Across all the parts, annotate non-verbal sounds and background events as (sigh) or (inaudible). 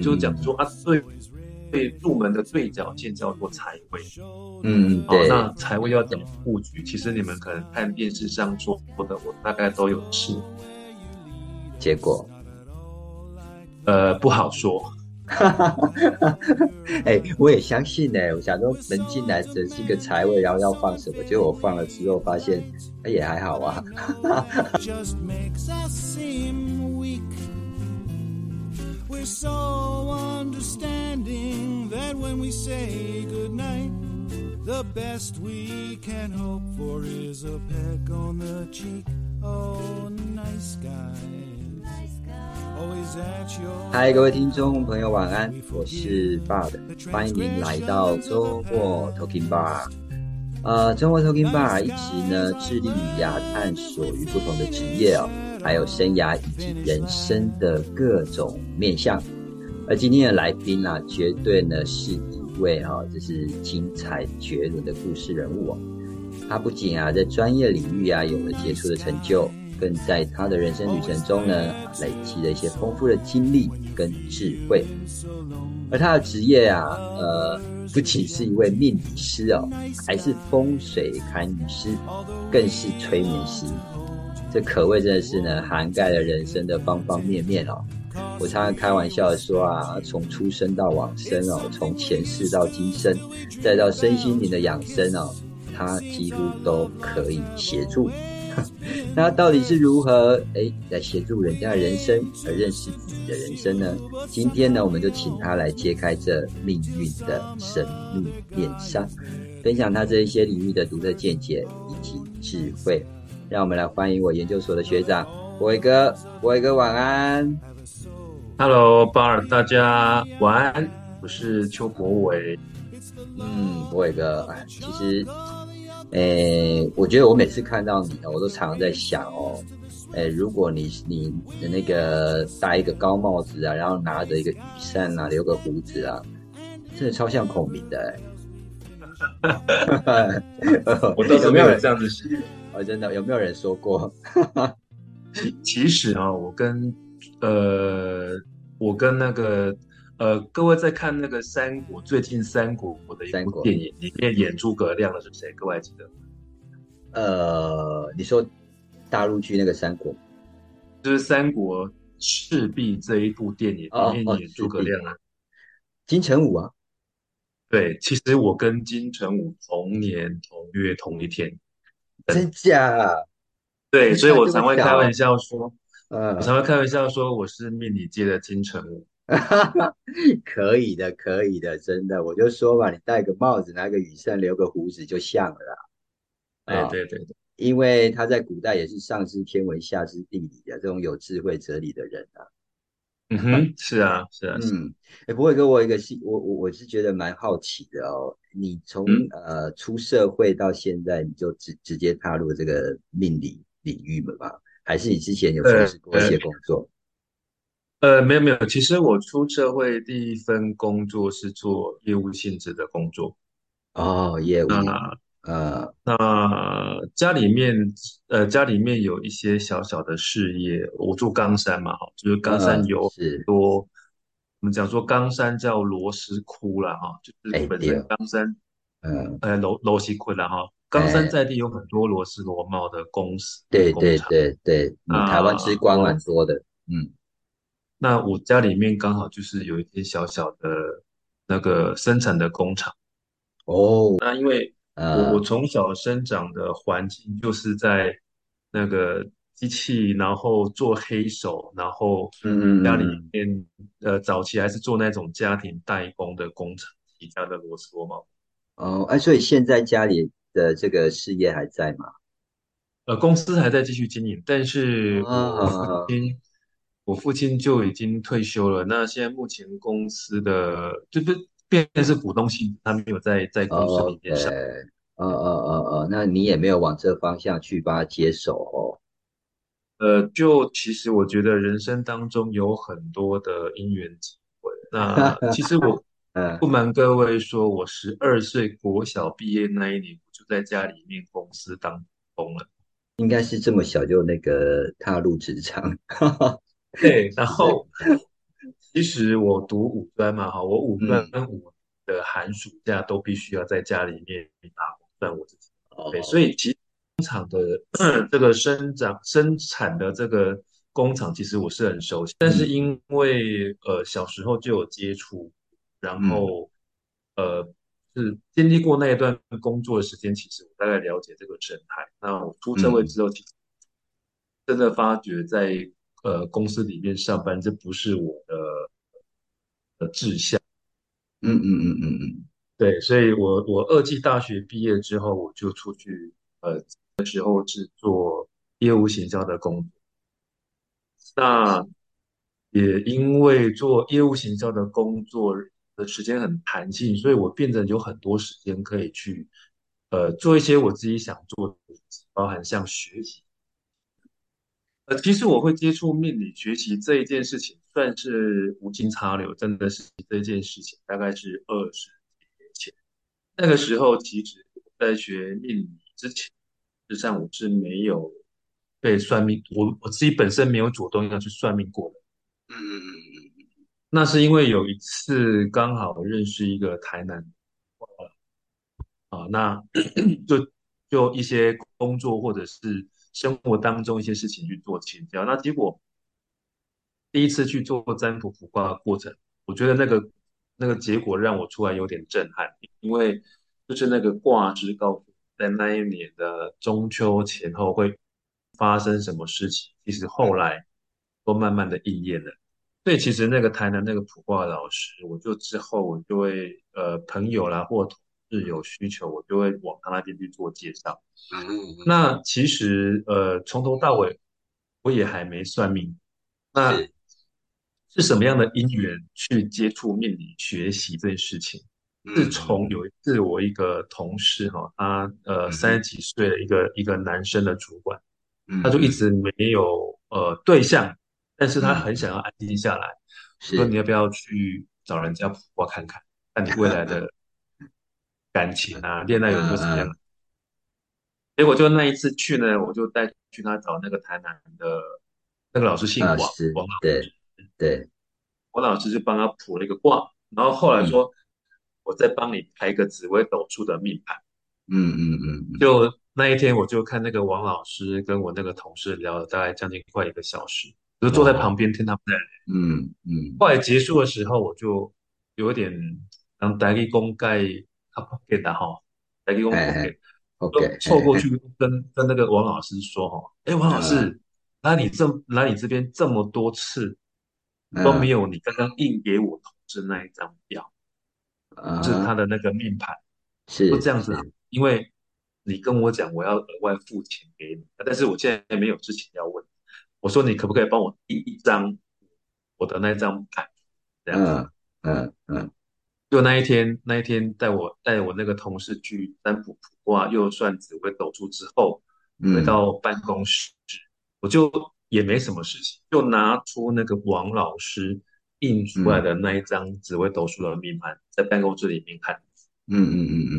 就讲说啊，最最入门的最角线叫做财位。嗯，好，对，那财位要怎么布局？其实你们可能看电视上说的，我大概都有试，结果，呃，不好说。(laughs) 哎，我也相信呢、我想说门进来只是一个财位，然后要放什么，结果我放了之后发现，哎，也还好啊。(laughs) We're so understanding that when we say goodnight, the best we can hope for is a peck on the cheek. Oh, nice your 嗨，各位听众朋友，晚安，我是 Bud，欢迎您来到周末 Talking Bar。呃，周末 Talking Bar 一直呢致力于呀探索于不同的职业哦，还有生涯以及人生的各种面向。而今天的来宾啊，绝对呢是一位哈、就是精彩绝伦的故事人物啊。他不仅啊在专业领域啊有了杰出的成就，更在他的人生旅程中呢累积了一些丰富的经历跟智慧。而他的职业啊，呃，不仅是一位命理师哦，还是风水堪舆师，更是催眠师。这可谓真的是呢，涵盖了人生的方方面面哦。我常常开玩笑的说啊，从出生到往生哦，从前世到今生，再到身心灵的养生哦，他几乎都可以协助。(laughs) 那到底是如何哎来协助人家的人生，而认识自己的人生呢？今天呢，我们就请他来揭开这命运的神秘面纱，分享他这一些领域的独特见解以及智慧。让我们来欢迎我研究所的学长博伟哥，博伟哥晚安。Hello，巴尔，大家晚安，我是邱博伟。嗯，博伟哥，哎，其实，诶，我觉得我每次看到你呢，我都常常在想哦，哎，如果你你的那个戴一个高帽子啊，然后拿着一个雨伞啊，留个胡子啊，真的超像孔明的哎。(laughs) (laughs) 我倒是没有这样子想。哦，真的有没有人说过？其 (laughs) 其实啊，我跟呃，我跟那个呃，各位在看那个三国最近三国我的一三国部电影，里面演诸葛亮的是谁？各位还记得吗？呃，你说大陆剧那个三国就是三国赤壁这一部电影里面演诸葛亮啊。金城武啊？对，其实我跟金城武同年同月同一天。真假？对，所以我这么巧常会开玩笑说，嗯我，常会开玩笑说我是命理界的金城武。(laughs) 可以的，可以的，真的，我就说吧，你戴个帽子，拿个雨伞，留个胡子就像了啦。对啊对对对，因为他在古代也是上知天文下知地理的这种有智慧哲理的人啊。嗯 (laughs) 哼，是啊是啊，嗯，哎，不过给我一个兴，我我我是觉得蛮好奇的哦。你从、嗯呃出社会到现在，你就直直接踏入这个命理领域了吗？还是你之前有从事过一些工作？(laughs) 呃，没有没有，其实我出社会第一份工作是做业务性质的工作。哦，业务，啊呃，那家里面呃家里面有一些小小的事业，我住冈山嘛，哈，就是冈山嗯有是很多，我们讲说冈山叫螺丝窟啦，哈，就是哎本身对哦。冈山嗯，呃螺螺丝窟啦，哈，冈山哎。在地有很多螺丝螺帽的公司对对工厂。对对，嗯，啊台湾之光我蛮多的，嗯，那我家里面刚好就是有一些小小的那个生产的工厂。哦，那因为我呃我，从小生长的环境就是在那个机器，然后做黑手，然后嗯嗯家里嗯面呃早期还是做那种家庭代工的工厂起家的螺丝螺帽。哦，哎，所以现在家里的这个事业还在吗？呃，公司还在继续经营，但是我父啊，亲我父亲就已经退休了。那现在目前公司的就不变成是股东性质，他没有在在公司里面上。哦哦哦哦，那你也没有往这方向去帮他接手哦。呃，就其实我觉得人生当中有很多的因缘机会。那 (laughs) 其实我嗯不瞒各位说，我十二岁国小毕业那一年，我就在家里面公司当工了。应该是这么小就那个踏入职场，(laughs) 对，然对，后其实我读五专嘛，哈，我五专跟，五的寒暑假都必须要在家里面打工赚我自己。对，所哦，以其实工厂的 (clears throat) 这个生长生产的这个工厂，其实我是很熟悉。但是嗯因为呃小时候就有接触，然嗯后呃是经历过那一段工作的时间，其实我大概了解这个生态。那我出社会嗯之后，其实真的发觉在呃公司里面上班，这不是我的的志向。嗯嗯嗯嗯嗯对，所以我我二技大学毕业之后，我就出去呃的时候是做业务行销的工作。那也因为做业务行销的工作的时间很弹性，所以我变得有很多时间可以去呃做一些我自己想做的事情，包含像学习。呃，其实我会接触命理学习这一件事情，算是无心插柳，真的是这件事情大概是二十几年前。那个时候，其实我在学命理之前，实际上我是没有被算命，我我自己本身没有主动要去算命过的。嗯嗯那是因为有一次刚好认识一个台南啊，那 (coughs) 就就一些工作或者是生活当中一些事情去做请教，那结果第一次去做占卜卜卦的过程，我觉得那个那个结果让我突然有点震撼，因为就是那个卦师告诉在那一年的中秋前后会发生什么事情，其实后来都慢慢的应验了。所以其实那个台南那个卜卦老师，我就之后我就会呃朋友啦或同事有需求，我就会往他那边去做介绍。那其实呃从头到尾我也还没算命，那是，是什么样的因缘去接触命理学习这件事情？是嗯从有一次我一个同事哈，他呃三十嗯几岁的一个一个男生的主管，他就一直没有呃对象，但是他嗯，很想要安定下来。我说你是，要不要去找人家卜卦看看，看你未来的感情啊、恋爱有什么样的？结果就那一次去呢，我就带去他找那个台南的那个老师，姓嗯，王，是，王老对对，王老师就帮他卜了一个卦，然后后来嗯说，我再帮你排一个紫微斗数的命盘。嗯嗯嗯嗯，就那一天，我就看那个王老师跟我那个同事聊了大概将近快一个小时，我就坐在旁哇，边听他们在聊。嗯嗯，后来结束的时候，我就有点当代理公盖他不给的哈，代理公嘿嘿不给，就，OK，嘿嘿，凑过去跟跟那个王老师说哈，哎，王老嗯。师，来你这来你这边这么多次都没嗯有你刚刚印给我同事那一张表，就是他啊，的那个命盘。是这样子因为你跟我讲我要额外付钱给你，但是我现在没有之前要问，我说你可不可以帮我印一张我的那张牌，这样子。嗯嗯嗯就那一天，那一天带我带我那个同事去占卜卜卦，又算紫微斗数之后，回嗯到办公室，我就也没什么事情，就拿出那个王老师印出来嗯的那一张紫微斗数的命盘，在办公室里面看。嗯嗯嗯嗯，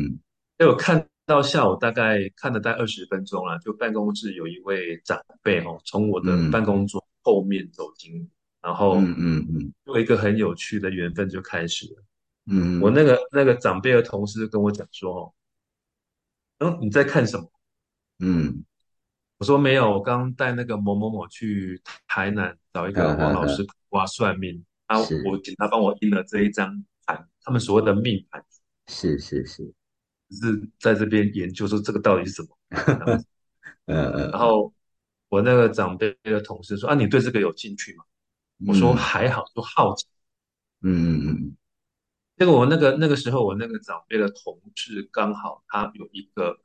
因为我看到下午大概看了大概二十分钟了，就办公室有一位长辈哦，从我的办嗯公桌后面走进，然后嗯嗯嗯有一个很有趣的缘分就开始了。我嗯那个那个长辈的同事跟我讲说，哦，嗯，你在看什么？嗯，我说没有，我刚带那个某某某去台南找一个王老师呵呵，卜卦算命，啊，是我请他帮我印了这一张盘，他们所谓的命盘，是是是，是在这边研究说这个到底是什么。(laughs) 嗯嗯然后我那个长辈的同事说：“啊，你对这个有兴趣吗？”我说：嗯“还好，就好奇。”嗯嗯结果我那个那个时候，我那个长辈的同事刚好他有一个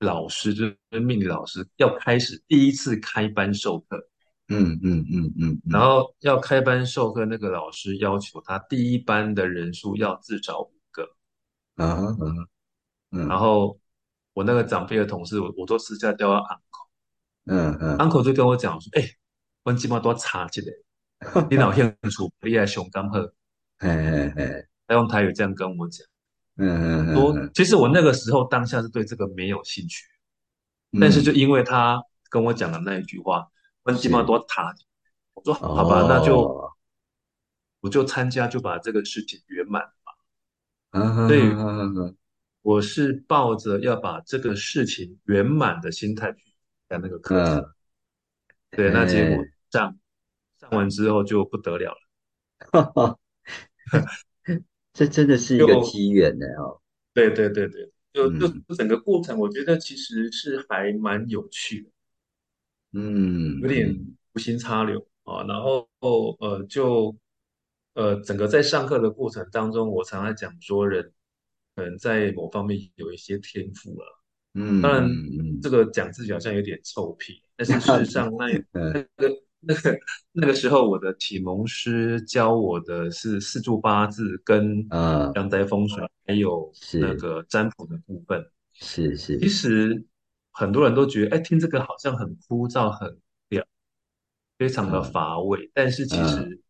老师，就是命理老师，要开始第一次开班授课，嗯嗯嗯嗯然嗯，后要开班授课，那个老师要求他第一班的人数要至少五个，啊啊嗯。然后我那个长辈的同事，我我都私下叫他嗯嗯，uncle，uncle 就跟我讲说：“哎、我今晚多查一个，你老兴趣，你来上刚好。”嘿嘿嘿，他用台语这样跟我讲，嗯嗯说嗯。其实我那个时候当下是对这个没有兴趣，但是就嗯因为他跟我讲的那一句话，问基本上都塔。我说好吧，那就哦，我就参加，就把这个事情圆满。嗯哼所以哼哼哼我是抱着要把这个事情圆满的心态去干那个课程。嗯，对，那结果哎，上上完之后就不得了了，(laughs) 这真的是一个机缘呢哦，对对对对，就就嗯。整个过程，我觉得其实是还蛮有趣的。嗯有点无心插柳啊，然后呃就呃整个在上课的过程当中，我常常讲说人可能在某方面有一些天赋了，嗯当然这个讲自己好像有点臭屁，但是事实上那嗯 (laughs) 那个 (laughs) 那个那个时候我的启蒙师教我的是四柱八字跟嗯，阳宅风水，还有那是个占卜的部分。其是。其，实很多人都觉得，哎，听这个好像很枯燥、很表，非常的嗯。乏味。但是其嗯。实，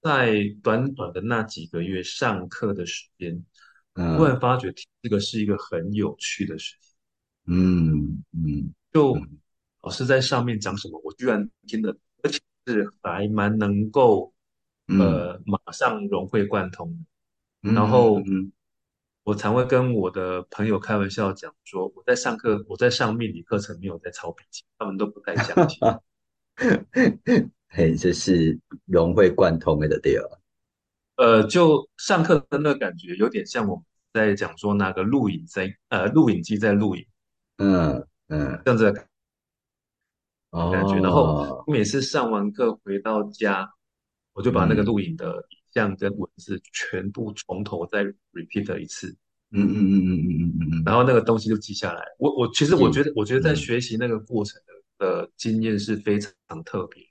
在短短的那几个月上课的时间，突嗯。然发觉这个是一个很有趣的事情。嗯嗯。嗯。老师在上面讲什么，我居然听得，是还蛮能够，嗯。呃，马上融会贯通的。然嗯后嗯我常会跟我的朋友开玩笑讲说，我在上课，我在上命理课程，没有在抄笔记，他们都不太相信。嗯，(laughs) 嘿，这是融会贯通的对了，呃，就上课的那个感觉，有点像我们在讲说那个录影在呃录影机在录影。嗯嗯。这样子的感觉。然后哦，每次上完课回到家，我就把那个嗯。录影的影像跟文字全部从头再 repeat 一次，嗯嗯嗯嗯嗯嗯嗯，然后那个东西就记下来。我我其实我觉，得，我觉得在嗯。学习那个过程的的经验是非常特别，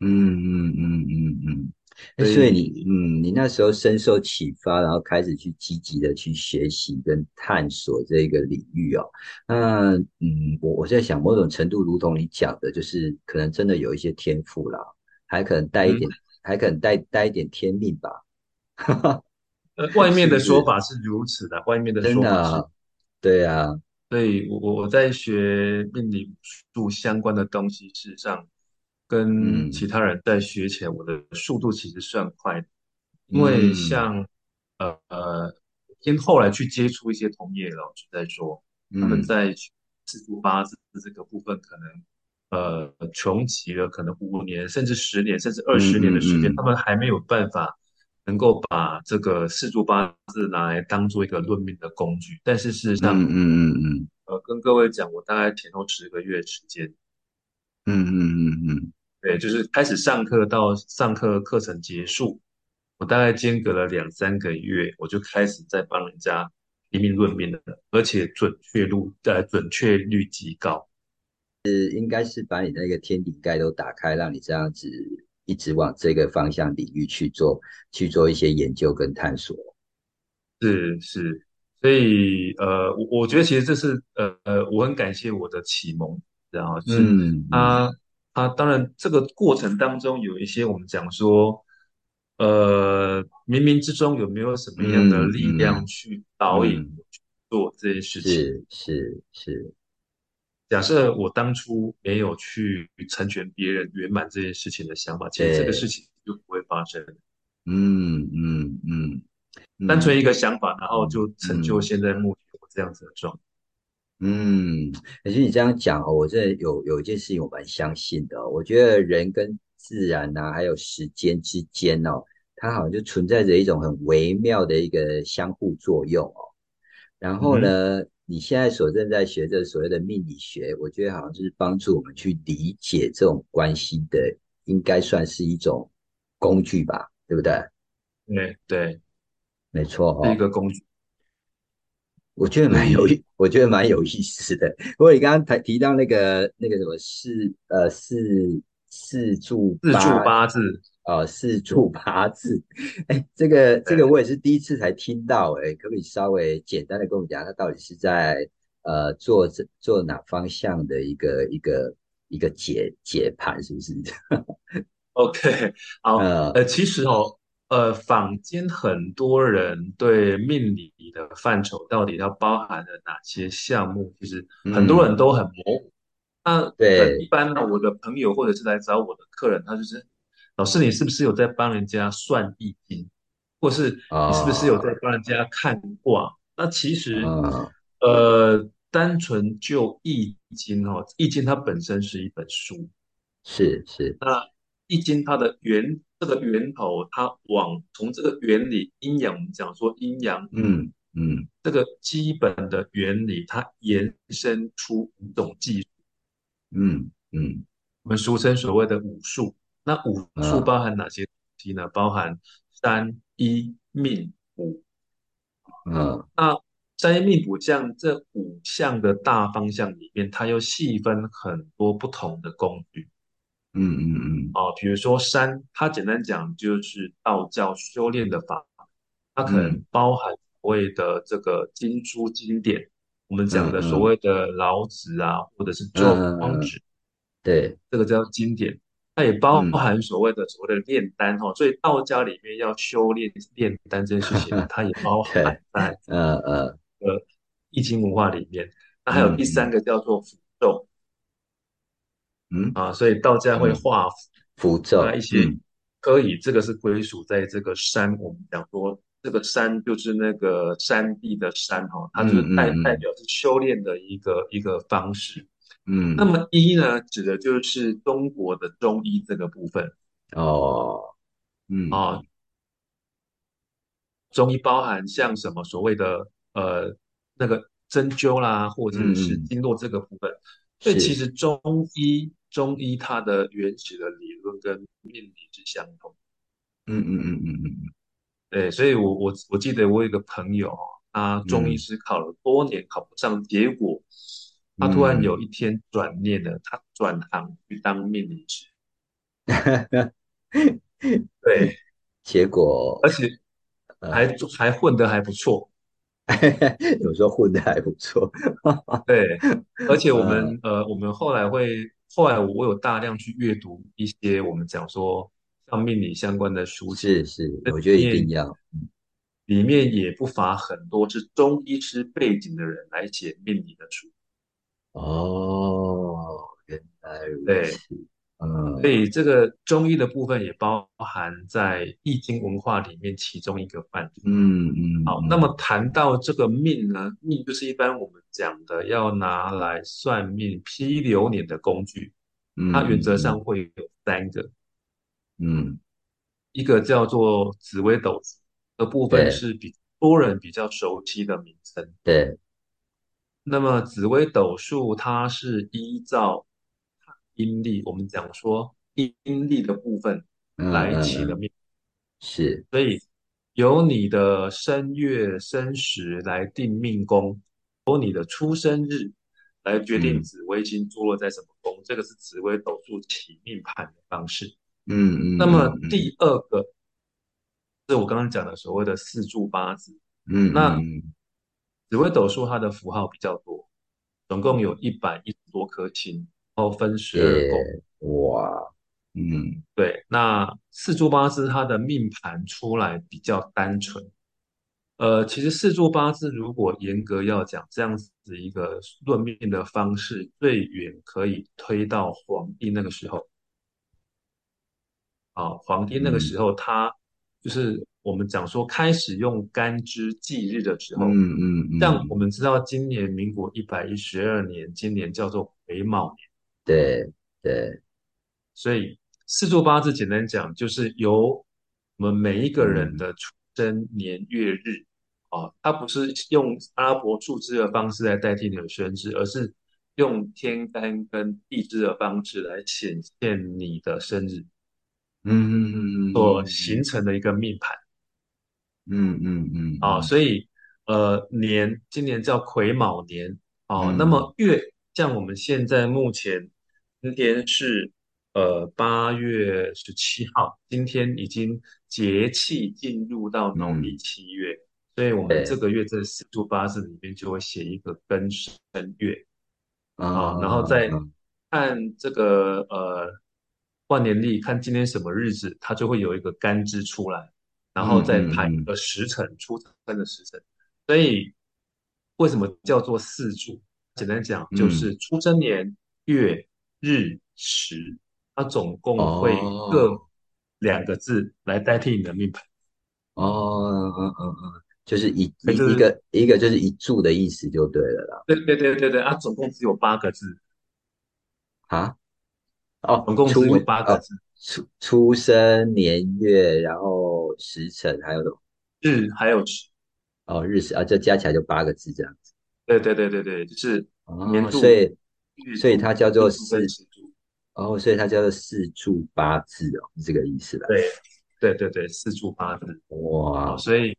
嗯嗯嗯嗯嗯，哎，所所以你嗯，你那时候深受启发，然后开始去积极的去学习跟探索这个领域哦。那嗯，我我在想，某种程度如同你讲的，就是可能真的有一些天赋啦，还可能带一嗯，点，还可能带带一点天命吧，(laughs) 呃，外面的说？法是如此的，外面的说法是对啊，所以我我我在学命理术相关的东西，事实上跟其嗯他人在学起来，我的速度其实是很快的。因为嗯。像呃呃，先后来去接触一些同业老师在说，他们嗯。在四柱八字这个部分，可能呃穷极了，可能五年甚至十年甚至二嗯十年的时间，他嗯嗯。们还没有办法能够把这个四柱八字拿来当做一个论命的工具。但是事实上，嗯嗯嗯嗯。呃，跟各位讲，我大概前后十个月时间，嗯嗯嗯嗯对，就是开始上课到上课课程结束，我大概间隔了两三个月，我就开始在帮人家批命论命了，而且准确率呃准确率极高。应该是把你那个天顶盖都打开，让你这样子一直往这个方向领域去做，去做一些研究跟探索。是是，所以呃，我我觉得其实这是呃呃，我很感谢我的启蒙，然后是嗯嗯他他当然这个过程当中有一些我们讲说，呃，冥冥之中有没有什么样的嗯力量嗯去导引嗯，我去做这些事情？是是是，假设我当初没有去成全别人、圆满这件事情的想法，其实这个事，情就不会发生。嗯嗯嗯嗯单纯一个想法，然后嗯就成就嗯。现在目前我这样子的状态。嗯，可是你这样讲哦，我真的有有一件事情我蛮相信的哦，我觉得人跟自然呐、还有时间之间哦，它好像就存在着一种很微妙的一个相互作用哦。然后呢，你现在所正在学的所谓的命理学，我觉得好像就是帮助我们去理解这种关系的，应该算是一种工具吧，对不对？对对，没错是一哦。个工具。我觉得蛮有意，我觉得蛮有意思的。不过你刚刚提提到那个那个什么四呃四四柱四柱八八字，呃四柱八字，哎，这个这个，我也是第一次才听到，哎，可不可以稍微简单的跟我们讲，它到底是在呃做这做哪方向的一个一个一个解解盘，是不是？(laughs) OK，好，呃呃，其实哦，呃，坊间很多人对命理的范畴到底它包含了哪些项目，其实很多人嗯。都很模糊。那很一对般呢，我的朋友或者是来找我的客人，他就是老师，你是不是有在帮人家算易经，或是你是不是有在啊帮人家看卦？那其实，啊呃，单纯就易经哦，易经它本身是一本书，是是。那易经它的源这个源头，它往从这个原理阴阳，我们讲说阴阳嗯嗯这个基本的原理，它延伸出五种技术，嗯嗯我们俗称所谓的武术。那武术啊包含哪些东西呢？包含三一命卜。啊那三一命五像这五项的大方向里面，它又细分很多不同的工具嗯嗯嗯。啊。比如说山，它简单讲就是道教修炼的法，它可能嗯。包含所谓的这个经书经典，我们讲的所谓的老子啊，或者是庄嗯嗯子。对。这个叫经典，它也包嗯。含所谓的所谓的炼丹哈，所以道家里面要修炼炼丹这件事情，(laughs) 它也包含对在呃呃呃易经文化里面。那还有第三个叫做符咒嗯。啊，所以道家会嗯。画符，咒那一些嗯。可以，这个是归属在这个山，我们讲说这个山就是那个山地的山哈，它就是嗯代代表是修炼的一个一个方式。嗯。那嗯么医呢，指的就是中国的中医这个部分。哦嗯。啊，中医包含像什么所谓的呃那个针灸啦，或者是经络这个部分。所以其实中医中医它的原始的理论跟命理是相通。嗯嗯嗯嗯嗯对，所以我我我记得我有一个朋友哦，他中医嗯师考了多年考不上，结果他突然有嗯一天转念了，他转行去当命理师。嗯，对，结果而且还呃，还混得还不错。(laughs) 有时候混的还不错，对，而且我呃，们 (laughs) 呃，我们后来会，后来我有大量去阅读一些我们讲说像命理相关的书籍，是是，我觉得一定要。里面也不乏很多是中医师背景的人来写命理的书。哦，原来如对，此，嗯所以这个中医的部分也包含在易经文化里面其中一个范畴。嗯嗯好，那么嗯谈到这个命呢，命就是一般我们讲的要拿来算命、批流年的工具。它原则上嗯嗯会有三个，嗯，一个叫做紫微斗数的部分对是比多人比较熟悉的名称。对，那么紫微斗数它是依照阴历，我们讲说阴历的部分嗯来起的命，是，所以由你的生月生时来定命宫，由你的出生日来决定嗯。紫微星坐落在什么宫，这个是紫微斗数起命盘的方式。嗯嗯那么第二个是我刚刚讲的所谓的四柱八字。嗯那紫微斗数它的符号比较多，总共有一百一十多颗星，然后分十二，宫。哇，嗯对，那四柱八字它的命盘出来比较单纯。呃，其实四柱八字如果严格要讲，这样子一个论命的方式，最远可以推到皇帝那个时候。啊，黄帝那个嗯时候，他就是我们讲说开始用干支纪日的时嗯候，嗯但我嗯，们知道今年民国一百一十二年，今年叫做癸卯年，对对，所以四柱八字简单讲就是由我们每一个人嗯的出生年月日啊，它不是用阿拉伯数字的方式来代替你的生日，而是用天干跟地支的方式来显现你的生日嗯嗯嗯所嗯形成的一个命盘。嗯嗯嗯啊，嗯所以呃年今年叫癸卯年啊，那嗯，么月像我们现在目前今天是呃八月十七号，今天已经节气进入到农历嗯，七月，所以我们这对，个月这四柱八字里面就会写一个庚申月啊，然后再啊看这个呃万年历，看今天什么日子，它就会有一个干支出来。然后嗯再排一个时辰，出生的时辰。所以为什么叫做四柱？简单讲，就嗯是出生年月、日、时，它总共会哦各两个字来代替你的命盘。哦，嗯嗯嗯嗯，就是一哎，一一个一个就是一柱的意思就对了啦。对对对对对，啊，总共只有八个字，啊，哦，出总共只有八个哦字，出出生年月，然后时辰，还有什么？日还有时。哦，日时啊，这加起来就八个字这样子。对对对对对，就是年哦，所、以所以它叫做四，柱。哦，所以它叫做四柱八字哦，是这个意思吧？对对对对，四柱八字。哦，哇，所以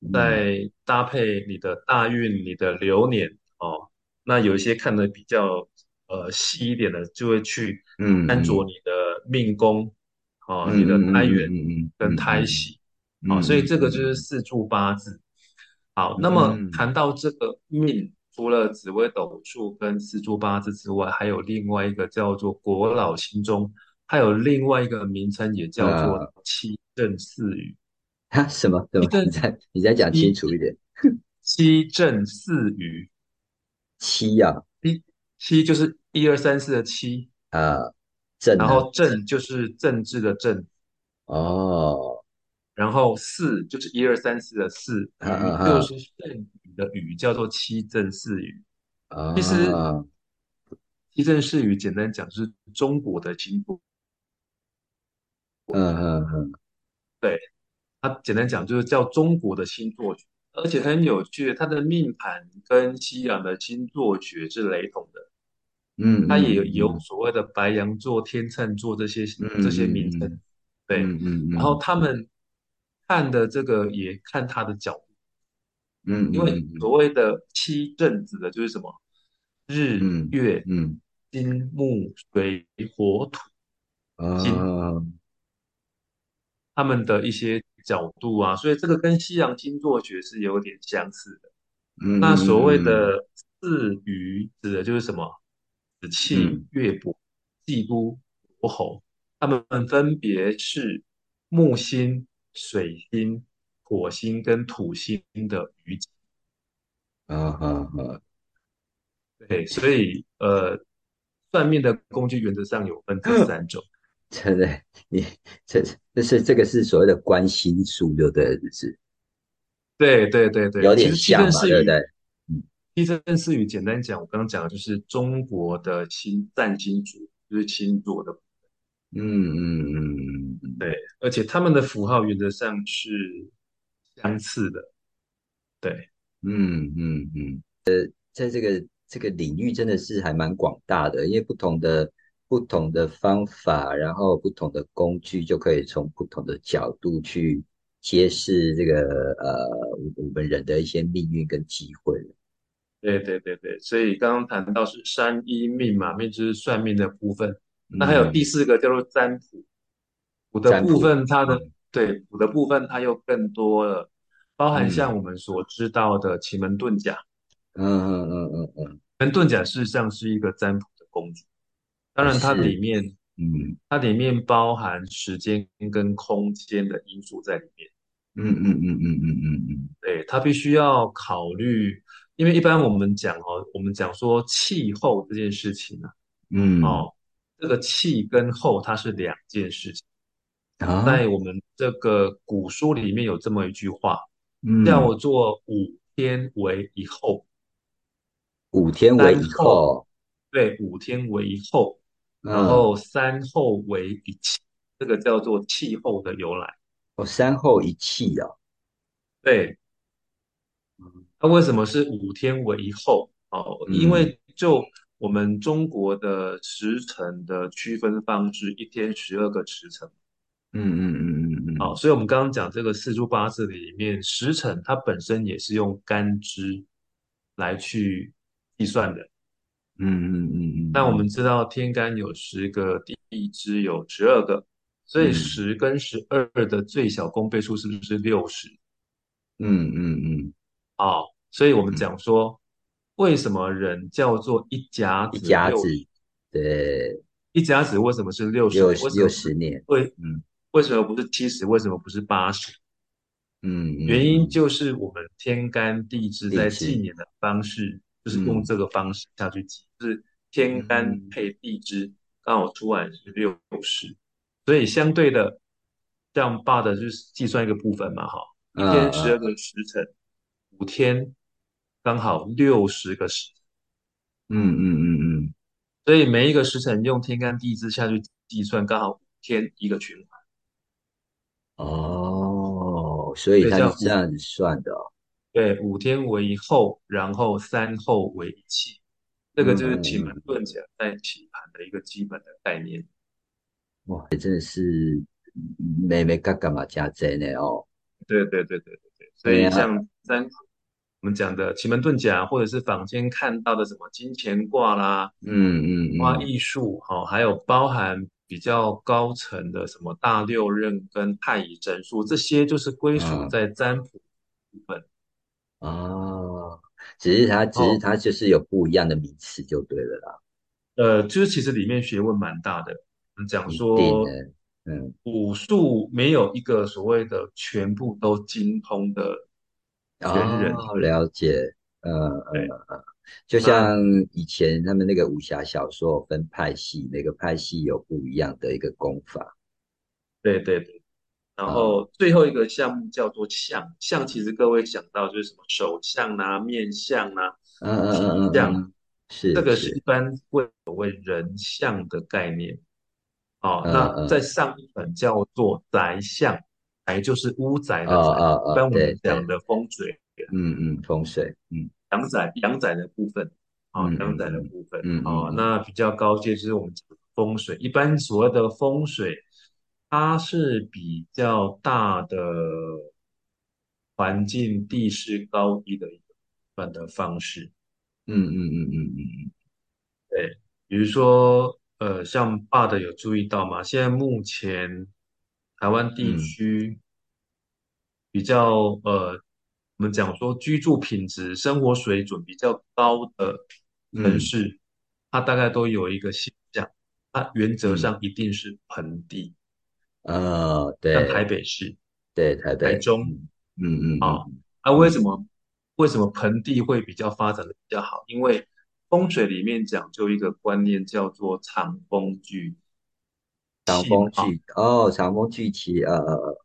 嗯在搭配你的大运、你的流年哦，那有一些看的比较呃细一点的，就会去嗯嗯看着你的命宫哦，你的嗯嗯胎元嗯跟胎喜哦，嗯所以这个就是嗯四柱八字。好，那么嗯谈到这个命，除了紫微斗数跟四柱八字之外，还有另外一个叫做国老星中，还有另外一个名称也叫做呃，七正四余。哈什么什么？(laughs) 你再你再讲清楚一点。七正四余，(laughs) 七啊，七七就是一二三四的七，啊，正呢？然后政就是政治的政，哦，然后四就是一二三四的四，哈哈哈，余就是剩余的语，叫做七正四余。其实啊，七正四余简单讲就是中国的星座，嗯嗯嗯对，它简单讲就是叫中国的星座学，而且很有趣，它的命盘跟西洋的星座学是雷同的。嗯它也有所谓的白羊座、天秤座这些嗯这些名称，嗯对。嗯嗯然后嗯他们看的这个也看他的角度，嗯因为嗯所谓的七正子的就是什么？日嗯月嗯。金木水火土金，啊他们的一些角度啊，所以这个跟西洋星座学是有点相似的。嗯那所谓嗯的四鱼指的就是什么？子气、嗯。月帛、季都、火候，它们分别是木星、水星、火星跟土星的余集。啊哈哈，对，所以呃，算命的工具原则上有分这三种。(laughs) 真的，你这这是这个是所谓的观心术，对不对？就是对对对对，有点像嘛？嗯七正四余，简单讲，我刚刚讲的就是中国的星占星族，就是星座的，嗯嗯嗯嗯对，而且他们的符号原则上是相似的，对。嗯嗯嗯，呃在这个这个领域真的是还蛮广大的，因为不同的不同的方法，然后不同的工具，就可以从不同的角度去揭示这个呃我们人的一些命运跟机会。对对对对，所以刚刚谈到是山医命嘛，命就是算命的部分。那还有第嗯，四个叫做占卜，卜的部，分它的嗯对卜的部分它又更多了，包含嗯像我们所知道的奇门遁甲，嗯嗯嗯嗯嗯，奇门遁甲事实上是一个占卜的工具，当哦然它是，里面嗯它里面包含时间跟空间的因素在里面。嗯嗯嗯嗯嗯嗯嗯对，它必须要考虑，因为一般我们讲哦，我们讲说气候这件事情啊。嗯哦，这个气跟候它是两件事情。啊在我们这个古书里面有这么一句话，嗯，叫做“五天为一候，五天为一三候”，对，五天为一候，然嗯，后三候为一气，这个叫做气候的由来。哦三候一气哦，对，那为什么是五天为一候？哦，因嗯为就我们中国的时辰的区分方式，一天十二个时辰。嗯嗯嗯嗯嗯好，嗯所以我们刚刚讲这个四柱八字里面，时辰它本身也是用干支来去计算的。嗯嗯嗯嗯那我嗯们知道天干有十个，地支有十二个，所以嗯十跟十二的最小公倍数是不是六十？嗯嗯嗯，好，所以我们嗯讲说，为什么人叫做一甲一子甲子？对，一甲子为什么是六十年？六十年，为嗯为什么不是七十？为什么不是八十？嗯原因就是我们天干地支在，纪年的方式，就是用嗯这个方式下去记，就是天干配地支，刚好出来是六十，所以相对的，这样爸的就是计算一个部分嘛，哈，一天十二个时辰，五天刚好六十个时辰，嗯嗯嗯嗯，所以每一个时辰用天干地支下去计算，刚好五天一个循环。哦，所以它是这样子算的哦。对，五天为后，然后三后为气，这个就是奇门遁甲在棋盘的一个基本的概念。哇，真的是妹妹嘎嘎嘛加真呢哦。对对对对对对，所以像三我们讲的奇门遁甲，或者是坊间看到的什么金钱卦啦，嗯嗯嗯，卦艺术，哈，还有包含比较高层的什么大六壬跟太乙真数，这些就是归属在占卜部分。哦，只是它，只是它就是有不一样的名词就对了啦。呃，就是其实里面学问蛮大的。我们讲说，嗯，武术没有一个所谓的全部都精通的全人。哦，了解。呃呃呃，就像以前他们那个武侠小说分派系，每个派系有不一样的一个功法。对对对。然后最后一个项目叫做相，相其实各位想到就是什么手相啊、面相啊、嗯嗯嗯嗯，是这个是一般会所谓人相的概念。哦，那在上一本叫做宅相，宅就是屋宅的宅，一般我们讲的风水。嗯嗯，风水，嗯，阳宅阳宅的部分，啊，阳宅的部分，嗯哦，那比较高阶就是我们讲风水，一般所谓的风水。它是比较大的环境地势高低的一个算的方式。嗯嗯嗯嗯嗯嗯，对，比如说，呃，像爸的有注意到吗？现在目前台湾地区比较呃，我们讲说居住品质、生活水准比较高的城市，它大概都有一个现象，它原则上一定是盆地。呃，对，像台北市，对台北、台中，嗯嗯啊，啊为什么为什么盆地会比较发展的比较好？因为风水里面讲究一个观念叫做长风聚长风聚哦，长风聚气，呃呃呃，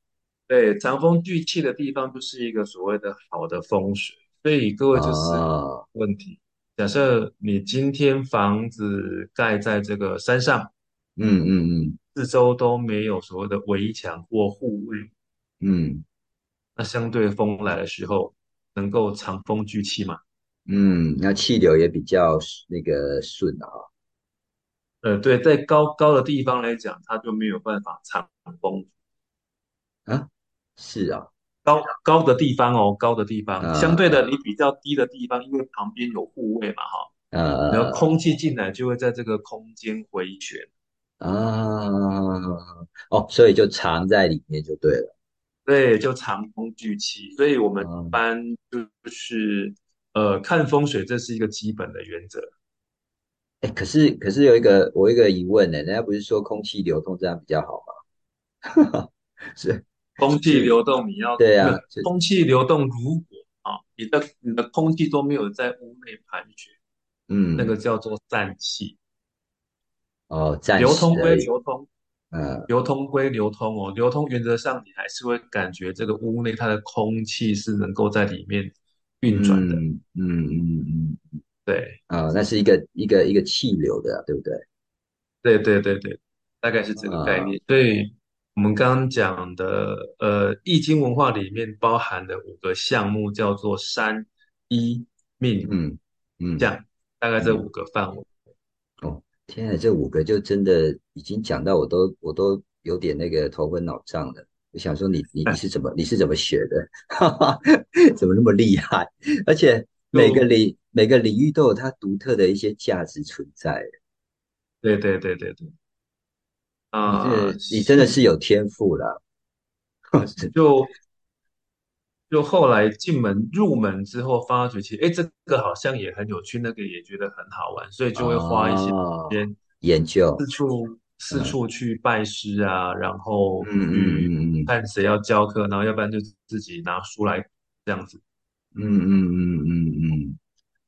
对，藏风聚气的地方就是一个所谓的好的风水。所以各位就是问题，假设你今天房子盖在这个山上，嗯嗯嗯。四周都没有所谓的围墙或护卫，嗯，那相对风来的时候能够藏风聚气嘛？嗯，那气流也比较那个顺啊。呃，对，在高高的地方来讲，它就没有办法藏风。啊，是啊，高高的地方哦，高的地方，相对的你比较低的地方，因为旁边有护卫嘛，哈，呃，然后空气进来就会在这个空间回旋。啊，哦，所以就藏在里面就对了。对，就藏风聚气。所以我们一般就是呃看风水，这是一个基本的原则。哎，可是可是有一个我一个疑问呢，人家不是说空气流通这样比较好吗？(laughs) 是空气流动，你要对啊，空气流动如果啊，你的你的空气都没有在屋内盘旋，嗯，那个叫做散气。哦，流通归流通，嗯，流通归流通哦，流通原则上你还是会感觉这个屋内它的空气是能够在里面运转的，嗯嗯嗯嗯，对，啊，那是一个一个一个气流的，对不对？对对对对，大概是这个概念。所以我们刚刚讲的，呃，易经文化里面包含的五个项目叫做三、一、命、嗯嗯，这样，大概这五个范围。哦。天啊，这五个就真的已经讲到我都我都有点那个头昏脑胀了。我想说，你你你是怎么你是怎么学的？(laughs) 怎么那么厉害？而且每个领每个领域都有它独特的一些价值存在。对对对对对。啊，你真的是有天赋了。就就后来进门入门之后，发觉其实哎，这个好像也很有趣，那个也觉得很好玩，所以就会花一些时间研究，四处四处去拜师啊，然后嗯嗯嗯看谁要教课，然后要不然就自己拿书来这样子。嗯嗯嗯嗯嗯。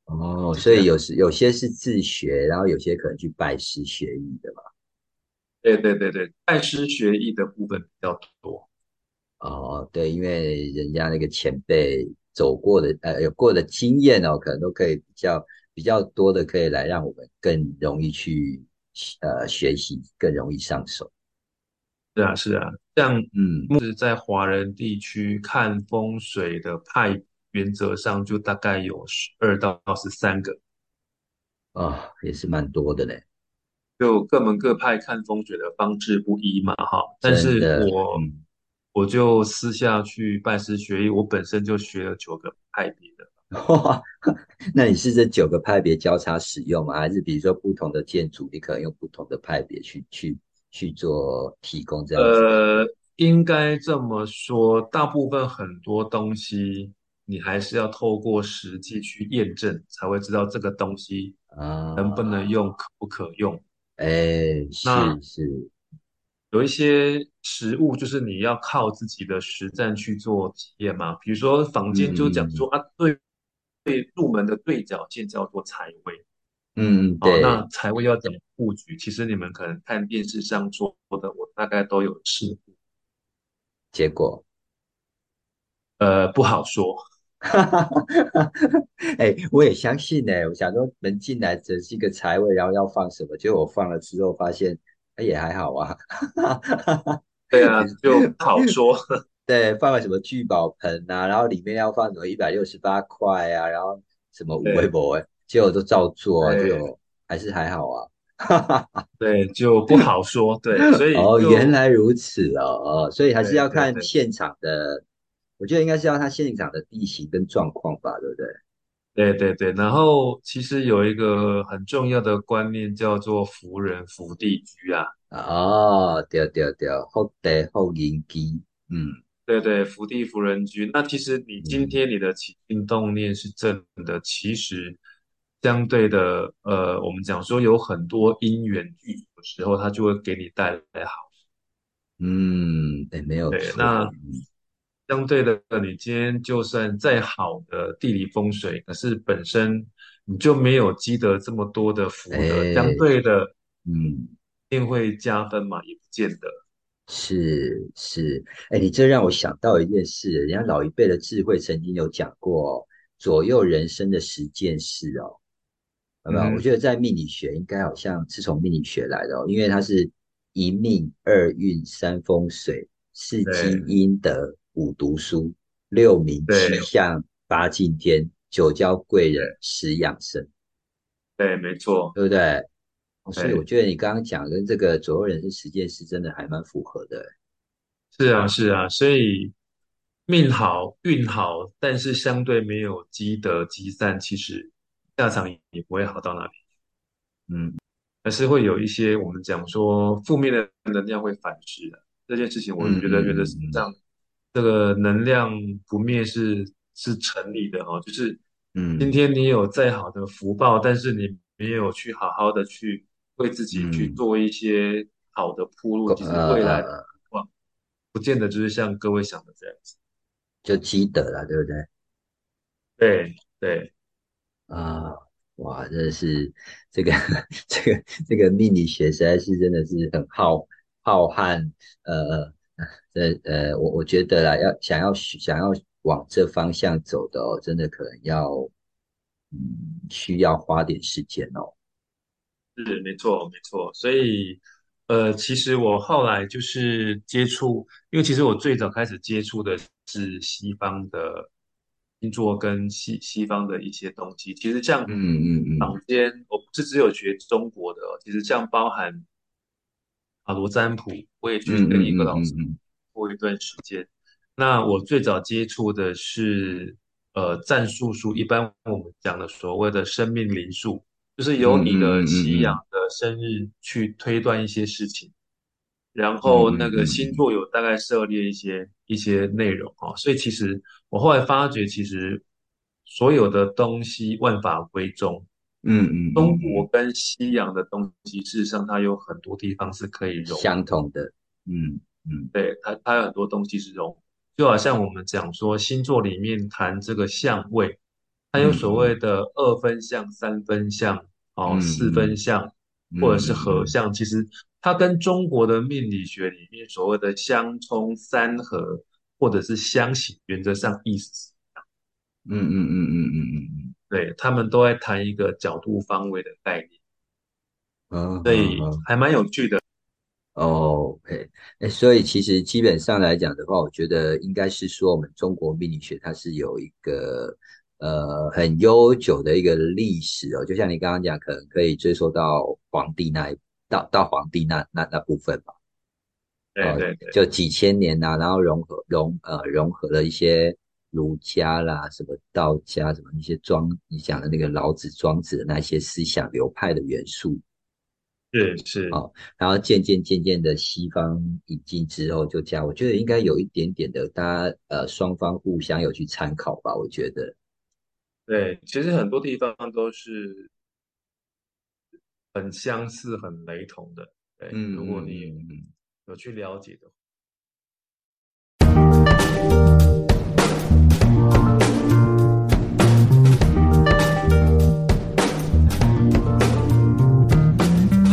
哦。所以有时有些是自学，然后有些可能去拜师学艺的嘛。对对对对，拜师学艺的部分比较多。哦，对，因为人家那个前辈走过的，呃，有过的经验哦，可能都可以比较比较多的，可以来让我们更容易去呃学习，更容易上手。是啊是啊，像嗯，是在华人地区看风水的派，原则上就大概有十二到十三个，啊、也是蛮多的嘞，就各门各派看风水的方式不一嘛，哈。但是的，我嗯，我就私下去拜师学艺，我本身就学了九个派别的。(laughs) 哇，那你是这九个派别交叉使用吗？还是比如说不同的建筑，你可能用不同的派别去去去做提供这样子呃，应该这么说，大部分很多东西你还是要透过实际去验证，才会知道这个东西能不啊？能用，可不可用。哎，那是是，有一些食物，就是你要靠自己的实战去做体验嘛。比如说坊嗯间就讲嗯说啊，对对，入门的对角线叫做财位。嗯嗯，哦，对，那财位要怎么布局？其实你们可能看电视上说的，我大概都有试过。结果。呃，不好说。哈哈哈哈哎，我也相信呢。我想说门进来只是一个财位，然后要放什么，结果我放了之后发现，哎，也还好啊。(laughs) 对啊，就不好说。(laughs) 对，放了什么聚宝盆啊，然后里面要放什么一百六十八块啊，然后什么五微对博，哎，结果都照做啊，结对果还是还好啊。哈哈，对，就不好说。对，(laughs) 所以哦，原就来如此哦，哦，所以还是要看现场的，我觉得应该是要它现场的地形跟状况吧，对不对？对对对。然后其实有一个很重要的观念叫做福人福地居啊。哦，对对对，福地福人居，嗯对对，福地福人居。那其实你今嗯，天你的起心动念是正的，其实相对的，呃，我们讲说有很多因缘具足的时候，它就会给你带来好。嗯，对，没有对，错，那相对的，你今天就算再好的地理风水，可是本身你就没有积得这么多的福德，相哎，对的嗯，一定会加分嘛？也不见得。是是，哎，你这让我想到一件事，人家老一辈的智慧曾经有讲过哦，左右人生的十件事哦，有没有？我觉得在命理学应该好像是从命理学来的哦，因为它是一命、二运、三风水、四积对阴德、五读书、六名、七对相、八敬天、九交贵人、十养生，对，没错，对不对？哦，所以我对，觉得你刚刚讲跟这个左右人生实践是真的还蛮符合的。是啊是啊，所以命好运好，但是相对没有积德积善，其实下场也不会好到哪里。嗯。还是会有一些我们讲说负面的能量会反噬的这件事情，我嗯觉得原则嗯。嗯上这个能量不灭是是成立的哦、就是嗯今嗯天你有再好的福报，但是你没有去好好的去为自己去嗯，做一些好的铺路，够其实未来的呃不见得就是像各位想的这样子。就积德了，对不对？对对，啊，哇，真的是这个这个这个命理学实在是真的是很浩浩瀚，呃呃呃，我我觉得啦，要想要想要往这方向走的哦，真的可能要嗯需要花点时间哦。是没错没错。所以呃，其实我后来就是接触，因为其实我最早开始接触的是西方的星座跟西西方的一些东西。其实像嗯嗯嗯坊间，我不是只有学中国的哦，其实像包含啊罗占卜，我也去跟一个老师嗯嗯嗯过一段时间。那我最早接触的是呃战术书，一般我们讲的所谓的生命灵数，就是由你的嗯嗯嗯西洋嗯的生日去推断一些事情，然嗯后那个星座有大概涉猎一些一些内容哈、所以其实我后来发觉，其实所有的东西万法归宗，嗯嗯嗯中国嗯，跟西洋的东西，事实上它有很多地方是可以融。相同的，嗯嗯对，它它有很多东西是融合，就好像我们讲说星座里面谈这个相位，它有所谓的二分相、三分相、哦四分相，或者是合相。其实它跟中国的命理学里面所谓的相冲、三合或者是相刑，原则上意思是一样。嗯嗯嗯嗯嗯嗯嗯，对他们都在谈一个角度方位的概念，嗯，所以还蛮有趣的。OK，哎，所以其实基本上来讲的话，我觉得应该是说，我们中国命理学它是有一个呃很悠久的一个历史哦，就像你刚刚讲，可能可以追溯到皇帝那一到到皇帝那那那部分吧，对对对，就几千年呐，然后融合融呃融合了一些儒家啦、什么道家、什么一些庄你讲的那个老子、庄子的那些思想流派的元素。是是，哦，然后渐渐渐渐的西方引进之后，就这样，我觉得应该有一点点的，大家呃双方互相有去参考吧，我觉得。对，其实很多地方都是很相似、很雷同的。对，如果你有去了解的话。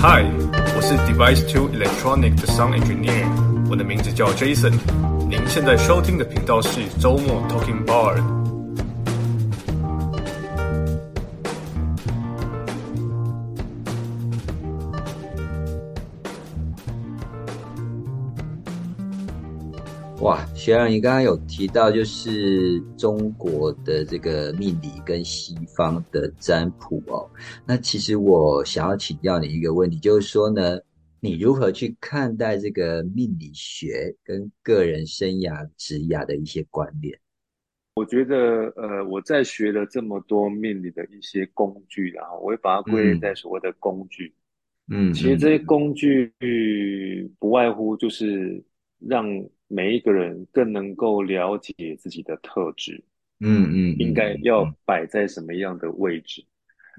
Hi，我是 Device Two Electronic 的 Sound Engineer，我的名字叫 Jason。您现在收听的频道是周末 Talking Bar。 哇，学长，你刚刚有提到就是中国的这个命理跟西方的占卜哦。那其实我想要请教你一个问题，就是说呢，你如何去看待这个命理学跟个人生涯、职涯的一些关联？我觉得，呃，我在学了这么多命理的一些工具，然后我会把它归类在所谓的工具。嗯，其实这些工具不外乎就是让。每一个人更能够了解自己的特质，嗯嗯，应该要摆在什么样的位置，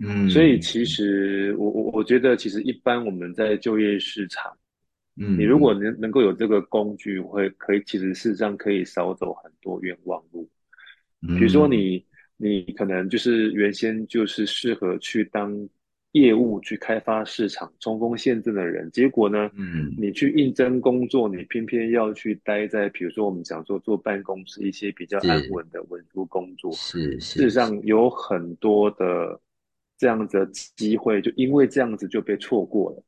嗯，所以其实我我我觉得，其实一般我们在就业市场，嗯，你如果能能够有这个工具，会可以其实事实上可以少走很多冤枉路，比如说你你可能就是原先就是适合去当。业务去开发市场、冲锋陷阵的人，结果呢？嗯，你去应征工作，你偏偏要去待在，比如说我们讲说做办公室一些比较安稳的稳住工作。是，事实上有很多的这样子的机会，就因为这样子就被错过了。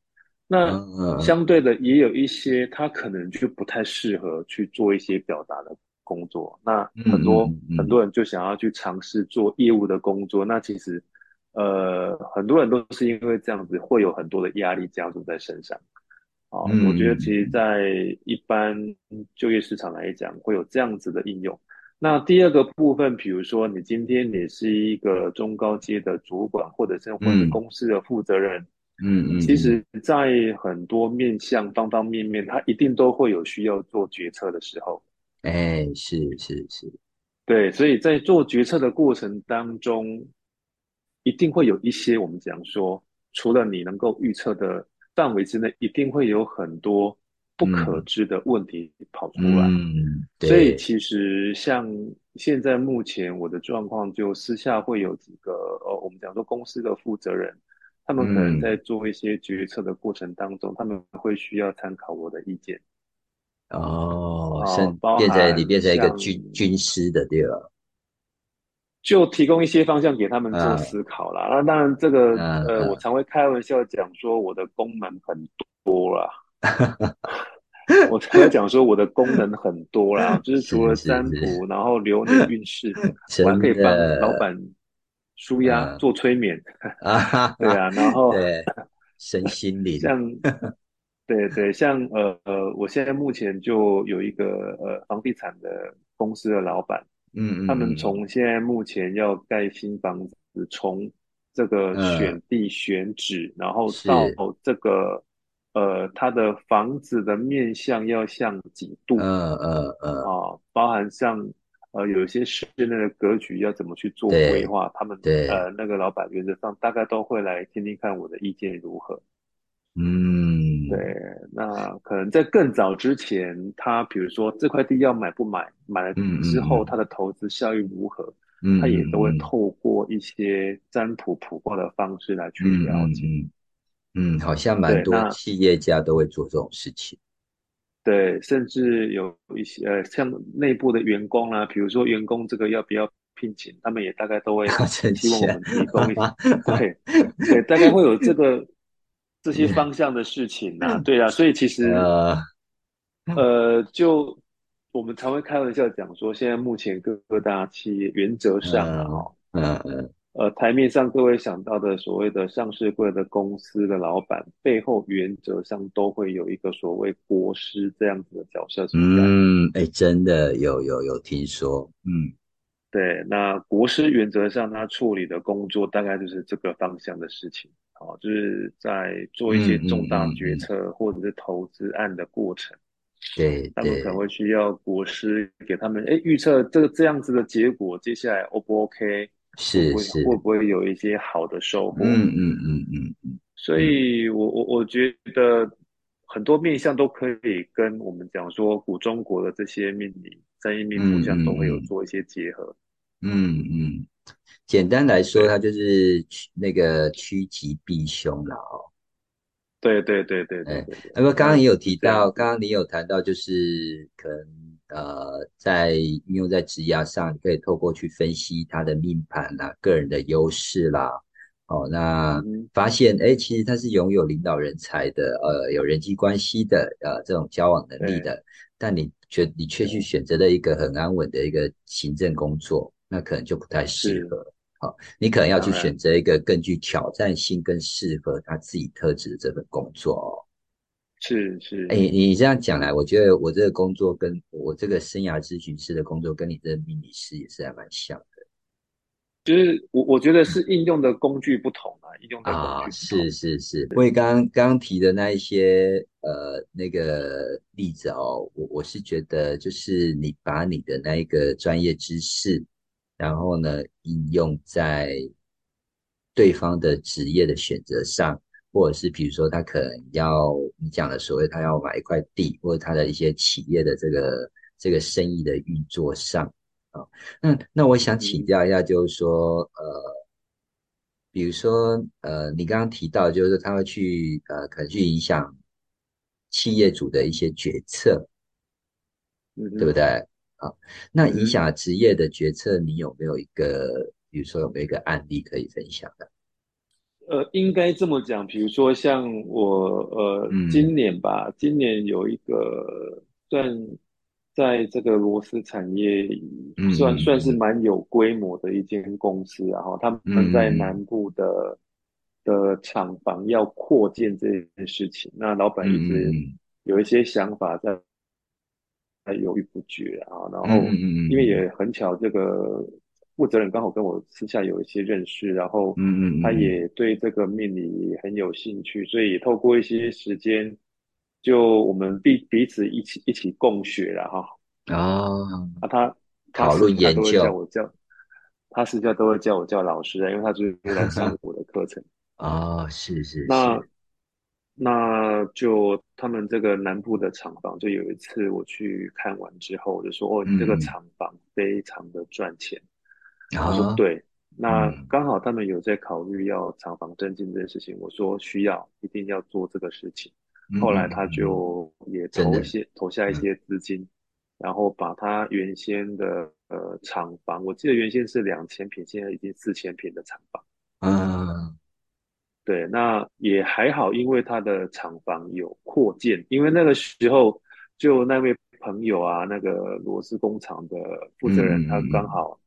那相对的，也有一些他可能就不太适合去做一些表达的工作。那很多很多人就想要去尝试做业务的工作，那其实。呃，很多人都是因为这样子，会有很多的压力加注在身上。啊，我觉得其实，在一般就业市场来讲，会有这样子的应用。那第二个部分，比如说你今天你是一个中高阶的主管，或者是或者公司的负责人，嗯嗯，其实，在很多面向方方面面，他一定都会有需要做决策的时候。哎，是是是，对，所以在做决策的过程当中。一定会有一些我们讲说，除了你能够预测的范围之内，一定会有很多不可知的问题跑出来。嗯，所以其实像现在目前我的状况，就私下会有几个呃，我们讲说公司的负责人，他们可能在做一些决策的过程当中，他们会需要参考我的意见。哦，像变成你变成一个军军师的对吧？就提供一些方向给他们做思考啦。那当然，这个呃，我常会开玩笑讲说，我的功能很多啦。(laughs) 我常会讲说，我的功能很多啦，(laughs) 就是除了占卜，然后流年运势，我还可以帮老板舒压、做催眠啊。(laughs) 对啊，然后身心灵，像对对，像呃呃，我现在目前就有一个呃房地产的公司的老板。嗯，他们从现在目前要盖新房子，从这个选地选址，然后到这个呃，他的房子的面向要向几度？嗯嗯嗯，啊，包含像呃，有一些室内的格局要怎么去做规划？他们呃，那个老板原则上大概都会来听听看我的意见如何。嗯，对，那可能在更早之前，他比如说这块地要买不买，买了之后他的投资效益如何，嗯他也都会透过一些占卜卜卦的方式来去了解。嗯，好像蛮多企业家都会做这种事情。对，甚至有一些呃，像内部的员工啊，比如说员工这个要不要聘请，他们也大概都会 (laughs) 希望我们提供一些，(laughs) 对对，大概会有这个这些方向的事情啊，对啊，所以其实呃，就我们常会开玩笑讲说，现在目前各各大企业原则上啊，嗯嗯。呃，台面上各位想到的所谓的上市柜的公司的老板，背后原则上都会有一个所谓国师这样子的角色存在。嗯，哎，真的有有有听说。嗯，对，那国师原则上他处理的工作大概就是这个方向的事情，哦，就是在做一些重大决策或者是投资案的过程。对，他们可能会需要国师给他们，哎，预测这个这样子的结果，接下来 O 不 OK？是是，会不会有一些好的收获？嗯嗯嗯嗯嗯。所以，我我我觉得很多面向都可以跟我们讲说古中国的这些命理、三阴命谱相都会有做一些结合。嗯嗯，简单来说，它就是那个趋吉避凶了哦。对对对对对。那么刚刚也有提到，刚刚你有谈到，就是可能。呃，在运用在职涯上，你可以透过去分析他的命盘啦、个人的优势啦，哦，那发现哎，其实他是拥有领导人才的，呃，有人际关系的，呃，这种交往能力的，但你却你却去选择了一个很安稳的一个行政工作，那可能就不太适合。好，你可能要去选择一个更具挑战性、更适合他自己特质的这份工作哦。是是，哎，你这样讲来，我觉得我这个工作跟我这个生涯咨询师的工作，跟你这个命理师也是还蛮像的。就是我我觉得是应用的工具不同啊，应用的工具是是是。因为刚刚刚提的那一些呃那个例子哦，我我是觉得就是你把你的那一个专业知识，然后呢应用在对方的职业的选择上。或者是比如说他可能要你讲的所谓他要买一块地，或者他的一些企业的这个这个生意的运作上啊，那那我想请教一下，就是说呃，比如说呃，你刚刚提到就是他会去呃，可能去影响企业主的一些决策，对不对？啊，那影响职业的决策，你有没有一个，比如说有没有一个案例可以分享的？呃，应该这么讲，比如说像我，呃，今年吧，今年有一个算在这个螺丝产业算算是。蛮有规模的一间公司，然后他们在南部的的厂房要扩建这件事情，那老板一直有一些想法在在犹豫不决啊，然后因为也很巧这个。负责人刚好跟我私下有一些认识，然后嗯嗯，他也对这个命理很有兴趣，所以透过一些时间，就我们彼彼此一起一起共学了哈。哦，啊，他讨论研究，叫我叫他私下都会叫我叫老师啊，因为他就是来上 (laughs) 我的课程。哦，是是。那那就他们这个南部的厂房，就有一次我去看完之后，我就说哦，你这个厂房非常的赚钱。他说：“对，那刚好他们有在考虑要厂房增进这件事情。我说需要，一定要做这个事情。后来他就也投一些投下一些资金，然后把他原先的呃厂房，我记得原先是两千平，现在已经四千平的厂房。嗯，对，那也还好，因为他的厂房有扩建，因为那个时候就那位朋友啊，那个螺丝工厂的负责人，他刚好。”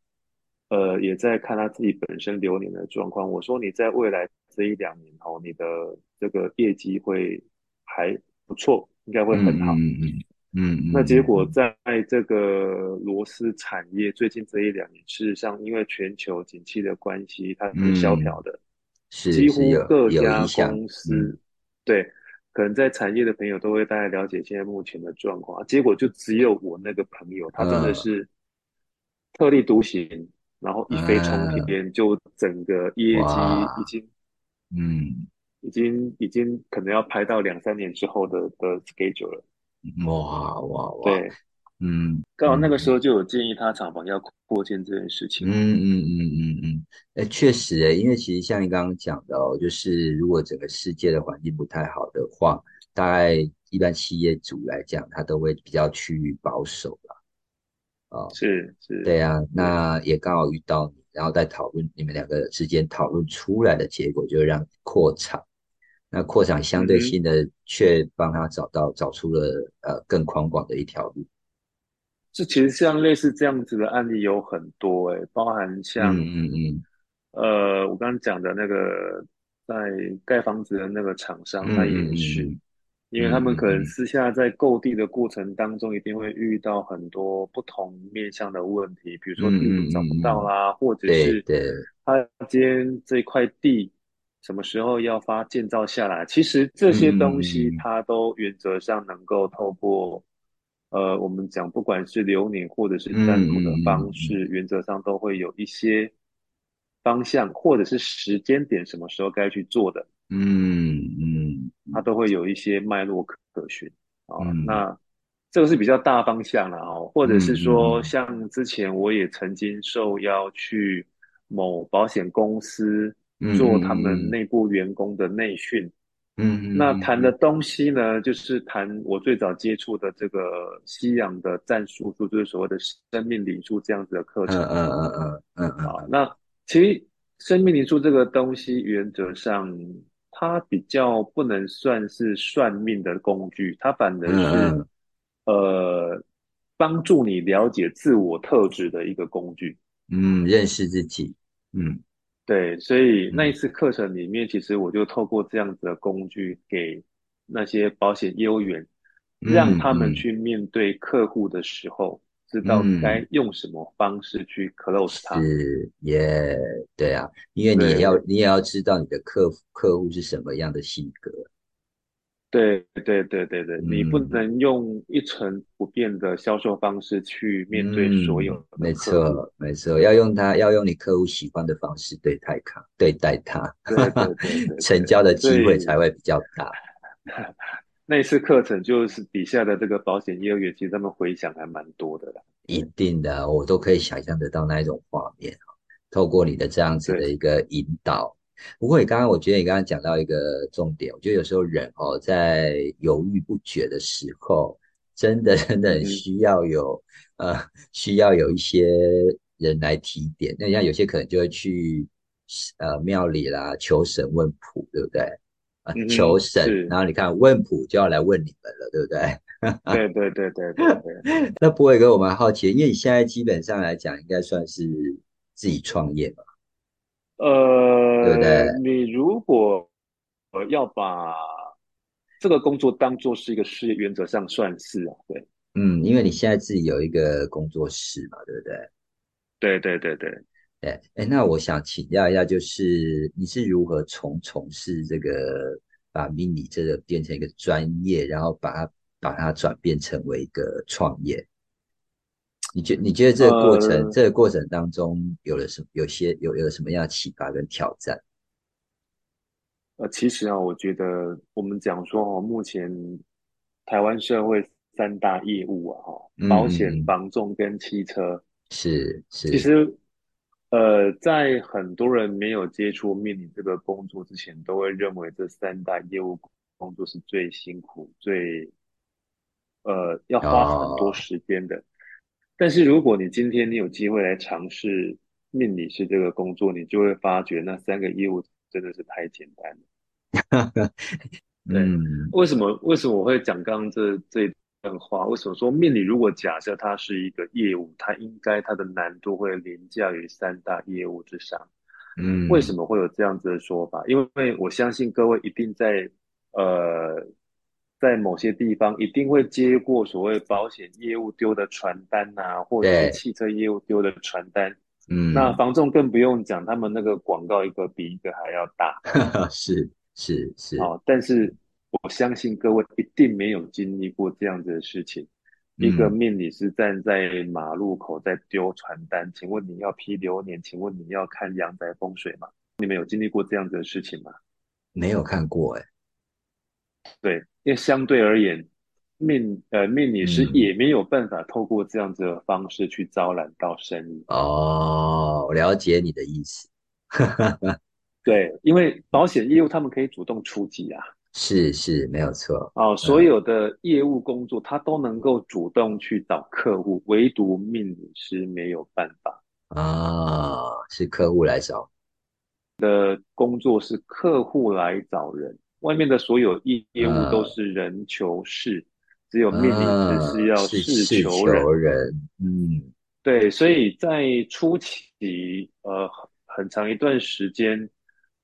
呃，也在看他自己本身流年的状况。我说你在未来这一两年哦，你的这个业绩会还不错，应该会很好。嗯嗯嗯。那结果在这个螺丝产业最近这一两年，事实上因为全球景气的关系，它是萧条的，几乎各家公司对，可能在产业的朋友都会大概了解现在目前的状况。结果就只有我那个朋友，他真的是特立独行。然后一飞冲天，就整个业绩已经，嗯，已经已经可能要拍到两三年之后的的 schedule 了。哇哇哇！对，嗯，刚好那个时候就有建议他厂房要扩建这件事情。嗯嗯嗯嗯嗯，哎，确实哎，因为其实像你刚刚讲的哦，就是如果整个世界的环境不太好的话，大概一般企业主来讲，他都会比较趋于保守了。哦，是是，对啊，那也刚好遇到你，然后在讨论你们两个之间讨论出来的结果，就让扩厂。那扩厂相对性的却帮他找到找出了呃更宽广的一条路。这其实像类似这样子的案例有很多哎，包含像嗯嗯嗯，呃我刚刚讲的那个在盖房子的那个厂商，他也是。因为他们可能私下在购地的过程当中，一定会遇到很多不同面向的问题，比如说地主找不到啦，或者是他今天这块地什么时候要发建造下来？其实这些东西，它都原则上能够透过呃，我们讲不管是留年或者是占卜的方式，原则上都会有一些方向，或者是时间点，什么时候该去做的。嗯嗯，它都会有一些脉络可可循啊。那这个是比较大方向了哦，或者是说，像之前我也曾经受邀去某保险公司做他们内部员工的内训。嗯，那谈的东西呢，就是谈我最早接触的这个西洋的战术术，就是所谓的生命灵数这样子的课程。嗯嗯嗯嗯嗯嗯。好，那其实生命灵数这个东西，原则上。它比较不能算是算命的工具，它反而是呃帮助你了解自我特质的一个工具。嗯，认识自己。嗯，对，所以那一次课程里面，其实我就透过这样子的工具，给那些保险业务员，让他们去面对客户的时候。知道该用什么方式去 close 它是也，对啊，因为你也要你也要知道你的客客户是什么样的性格。对对对对对，你不能用一成不变的销售方式去面对所有。没错没错，要用它要用你客户喜欢的方式对待他，对待他，对对对，(laughs) 成交的机会才会比较大。(laughs) 那次课程就是底下的这个保险业务员，其实他们回想还蛮多的啦。一定的，我都可以想象得到那一种画面透过你的这样子的一个引导，不过你刚刚我觉得你刚刚讲到一个重点，我觉得有时候人哦在犹豫不决的时候，真的真的很需要有呃需要有一些人来提点。那像有些可能就会去呃庙里啦求神问卜，对不对？啊，求神，然后你看问卜就要来问你们了，对不对？(laughs) 对对对对对对。那博伟哥，我蛮好奇，因为你现在基本上来讲，应该算是自己创业嘛？呃，对不对？你如果要把这个工作当做是一个事业，原则上算是啊，对。嗯，因为你现在自己有一个工作室嘛，对不对？对对对对。哎哎，那我想请教一下，就是你是如何从从事这个把命理这个变成一个专业，然后把它把它转变成为一个创业？你觉你觉得这个过程这个过程当中有了什有些有有什么样的启发跟挑战？呃，其实啊，我觉得我们讲说哦，目前台湾社会三大业务啊，哈，保险、房仲跟汽车是是，其实。呃，在很多人没有接触面临这个工作之前，都会认为这三大业务工作是最辛苦、最呃要花很多时间的。但是如果你今天你有机会来尝试命理师这个工作，你就会发觉那三个业务真的是太简单了。(laughs) 对，为什么？为什么我会讲刚刚这这？段话为什么说命理？如果假设它是一个业务，它应该它的难度会凌驾于三大业务之上。嗯，为什么会有这样子的说法？因为我相信各位一定在呃，在某些地方一定会接过所谓保险业务丢的传单呐，或者是汽车业务丢的传单。嗯，那房仲更不用讲，他们那个广告一个比一个还要大。(laughs) 是是是。好，但是。我相信各位一定没有经历过这样子的事情。一个命理师站在马路口在丢传单，请问你要批流年？请问你要看阳宅风水吗？你们有经历过这样子的事情吗？没有看过哎。对，因为相对而言，命呃命理师也没有办法透过这样子的方式去招揽到生意。哦，我了解你的意思。(laughs) 对，因为保险业务他们可以主动出击啊。是是，没有错。哦，所有的业务工作他都能够主动去找客户，唯独命理师没有办法。啊，是客户来找。的工作是客户来找人，外面的所有业业务都是人求事，只有命理师是要事求人。嗯，对，所以在初期，呃，很长一段时间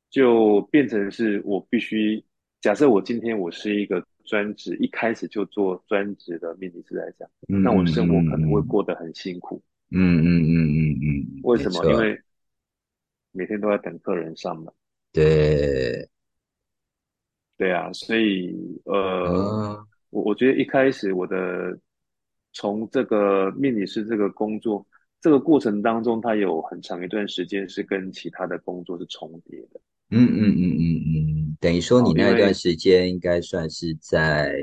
就变成是我必须。假设我今天我是一个专职，一开始就做专职的命理师来讲，那我生活可能会过得很辛苦。嗯嗯嗯嗯嗯。为什么？因为每天都在等客人上门。对。对啊，所以呃，我我觉得一开始我的从这个命理师这个工作这个过程当中，它有很长一段时间是跟其他的工作是重叠的。嗯嗯嗯嗯嗯，等于说你那一段时间应该算是在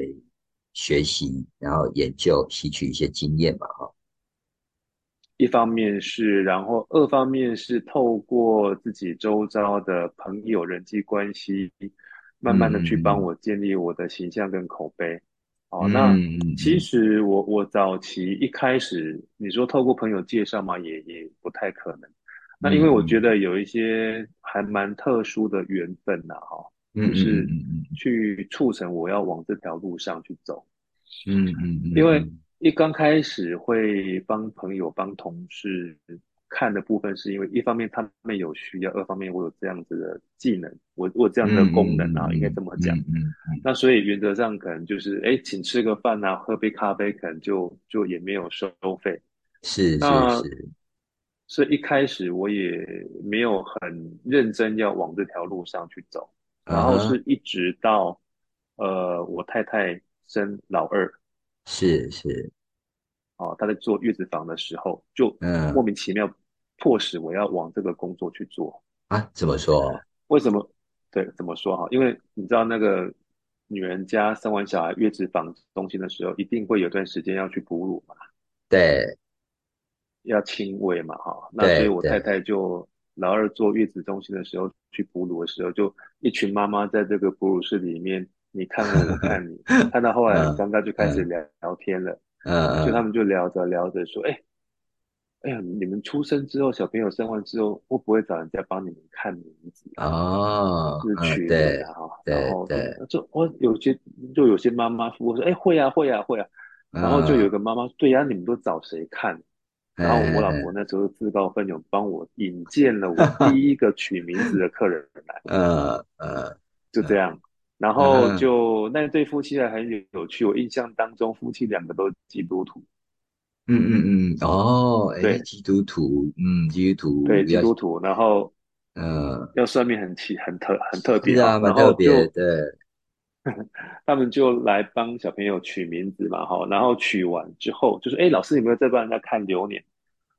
学习，然后研究，吸取一些经验吧，哈。一方面是，然后二方面是透过自己周遭的朋友人际关系，慢慢的去帮我建立我的形象跟口碑。好，那其实我我早期一开始，你说透过朋友介绍嘛，也也不太可能。那因为我觉得有一些还蛮特殊的缘分呐，哈，就是去促成我要往这条路上去走。嗯嗯嗯。因为一刚开始会帮朋友、帮同事看的部分，是因为一方面他们有需要，二方面我有这样子的技能，我我这样的功能啊，应该这么讲。嗯嗯。那所以原则上可能就是，哎，请吃个饭啊，喝杯咖啡，可能就就也没有收费。是是是。所以一开始我也没有很认真要往这条路上去走，然后是一直到，呃，我太太生老二，是是，哦，她在做月子房的时候，就莫名其妙迫使我要往这个工作去做啊？怎么说？(laughs) 为什么？对，怎么说哈？因为你知道那个女人家生完小孩月子房中心的时候，一定会有段时间要去哺乳嘛？对。要亲喂嘛，哈，那所以我太太就老二坐月子中心的时候去哺乳的时候，就一群妈妈在这个哺乳室里面，你看我，我看你，(laughs) 看到后来尴尬就开始聊聊天了，嗯，就他们就聊着聊着说，哎，哎呀，你们出生之后，小朋友生完之后，会不会找人家帮你们看名字哦，是取名的哈，然后对，就我有些就有些妈妈我说，哎，会啊，会啊，会啊，然后就有个妈妈，对呀，你们都找谁看？然后我老婆那时候自告奋勇帮我引荐了我第一个取名字的客人来，呃呃，就这样，然后就那对夫妻还很有有趣，我印象当中夫妻两个都基督徒，嗯嗯嗯，哦，对，基督徒，嗯，基督徒，对，基督徒，然后呃，要算命很奇很特很特别啊，蛮特别，对。(laughs) 他们就来帮小朋友取名字嘛，哈，然后取完之后就说：“哎，老师有没有在帮人家看流年？”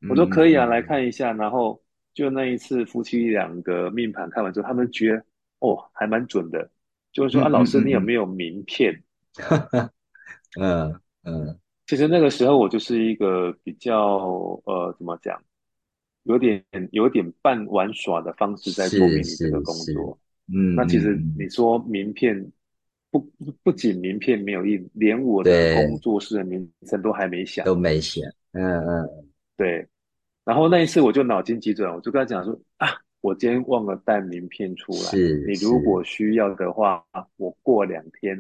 我说：“可以啊，来看一下。”然后就那一次夫妻两个命盘看完之后，他们觉得哦，还蛮准的，就是说啊，老师你有没有名片？嗯 (laughs) 嗯，其实那个时候我就是一个比较呃，怎么讲，有点有点半玩耍的方式在做命理这个工作。嗯，那其实你说名片。不不仅名片没有印，连我的工作室的名称都还没想，都没想。嗯嗯，对。然后那一次我就脑筋急转，我就跟他讲说啊，我今天忘了带名片出来。是，你如果需要的话，我过两天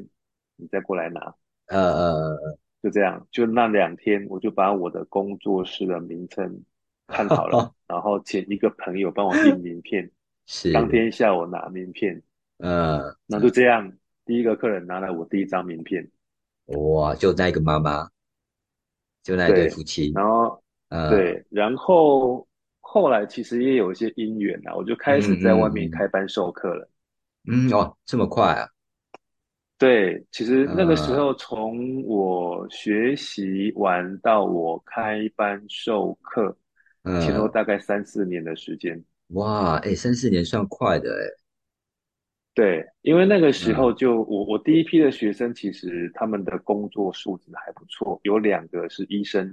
你再过来拿。呃呃呃，就这样，就那两天，我就把我的工作室的名称看好了，(laughs) 然后请一个朋友帮我印名片。(laughs) 是，当天下午拿名片。嗯，那就这样。第一个客人拿来我第一张名片，哇！就那个妈妈，就那对夫妻，然后，对，然后后来其实也有一些姻缘啊，我就开始在外面开班授课了。嗯哦，这么快啊？对，其实那个时候从我学习完到我开班授课，前后大概三四年的时间。哇，哎，三四年算快的哎。对，因为那个时候就我我第一批的学生，其实他们的工作素质还不错，有两个是医生，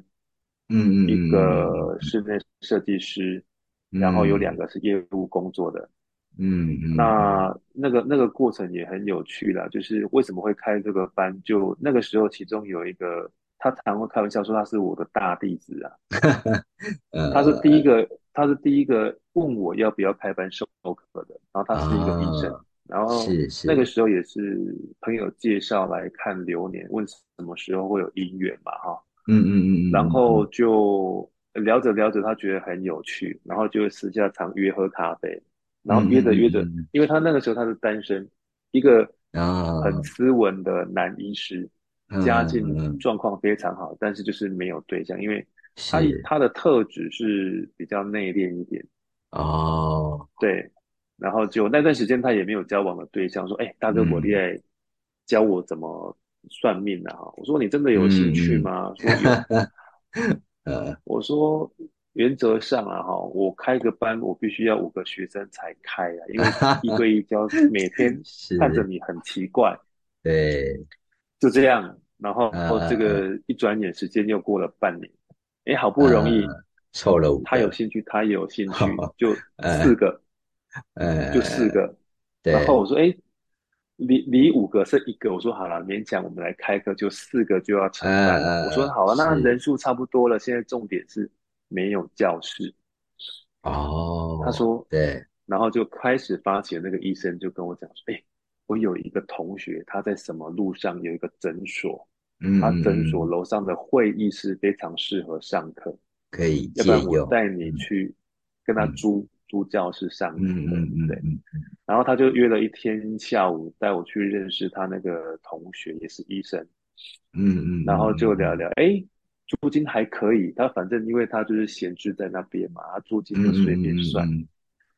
嗯嗯，一个室内设计师，然后有两个是业务工作的，嗯嗯，那那个那个过程也很有趣啦，就是为什么会开这个班？就那个时候，其中有一个他常会开玩笑说他是我的大弟子啊，(laughs) 他是第一个，他是第一个问我要不要开班授课的，然后他是一个医生。然后那个时候也是朋友介绍来看流年，问什么时候会有姻缘嘛，哈，嗯嗯嗯。然后就聊着聊着，他觉得很有趣，然后就私下常约喝咖啡，然后约着约着，因为他那个时候他是单身，一个很斯文的男医师，家境状况非常好，但是就是没有对象，因为他他的特质是比较内敛一点，哦，对。然后就那段时间，他也没有交往的对象，说：“哎，大哥，我来教我怎么算命啊？”哈，我说：“你真的有兴趣吗？”说有。(laughs) 呃，我说原则上啊，哈，我开个班，我必须要五个学生才开啊，因为一对一教，每 (laughs) 天看着你很奇怪。对，就这样。然后这个一转眼时间又过了半年，哎，好不容易凑了五，他有兴趣，他也有兴趣，就 (laughs) 四个。呃，就四个，然后我说，哎，离离五个剩一个，我说好了，勉强我们来开课，就四个就要成班了。我说好了，那人数差不多了，现在重点是没有教室。哦，他说对，然后就开始发起那个医生就跟我讲说，哎，我有一个同学，他在什么路上有一个诊所，他诊所楼上的会议室非常适合上课，可以，要不然我带你去跟他租。租教室上课，嗯嗯嗯，对，然后他就约了一天下午带我去认识他那个同学，也是医生，嗯嗯，然后就聊聊，哎，租金还可以，他反正因为他就是闲置在那边嘛，他租金就随便算，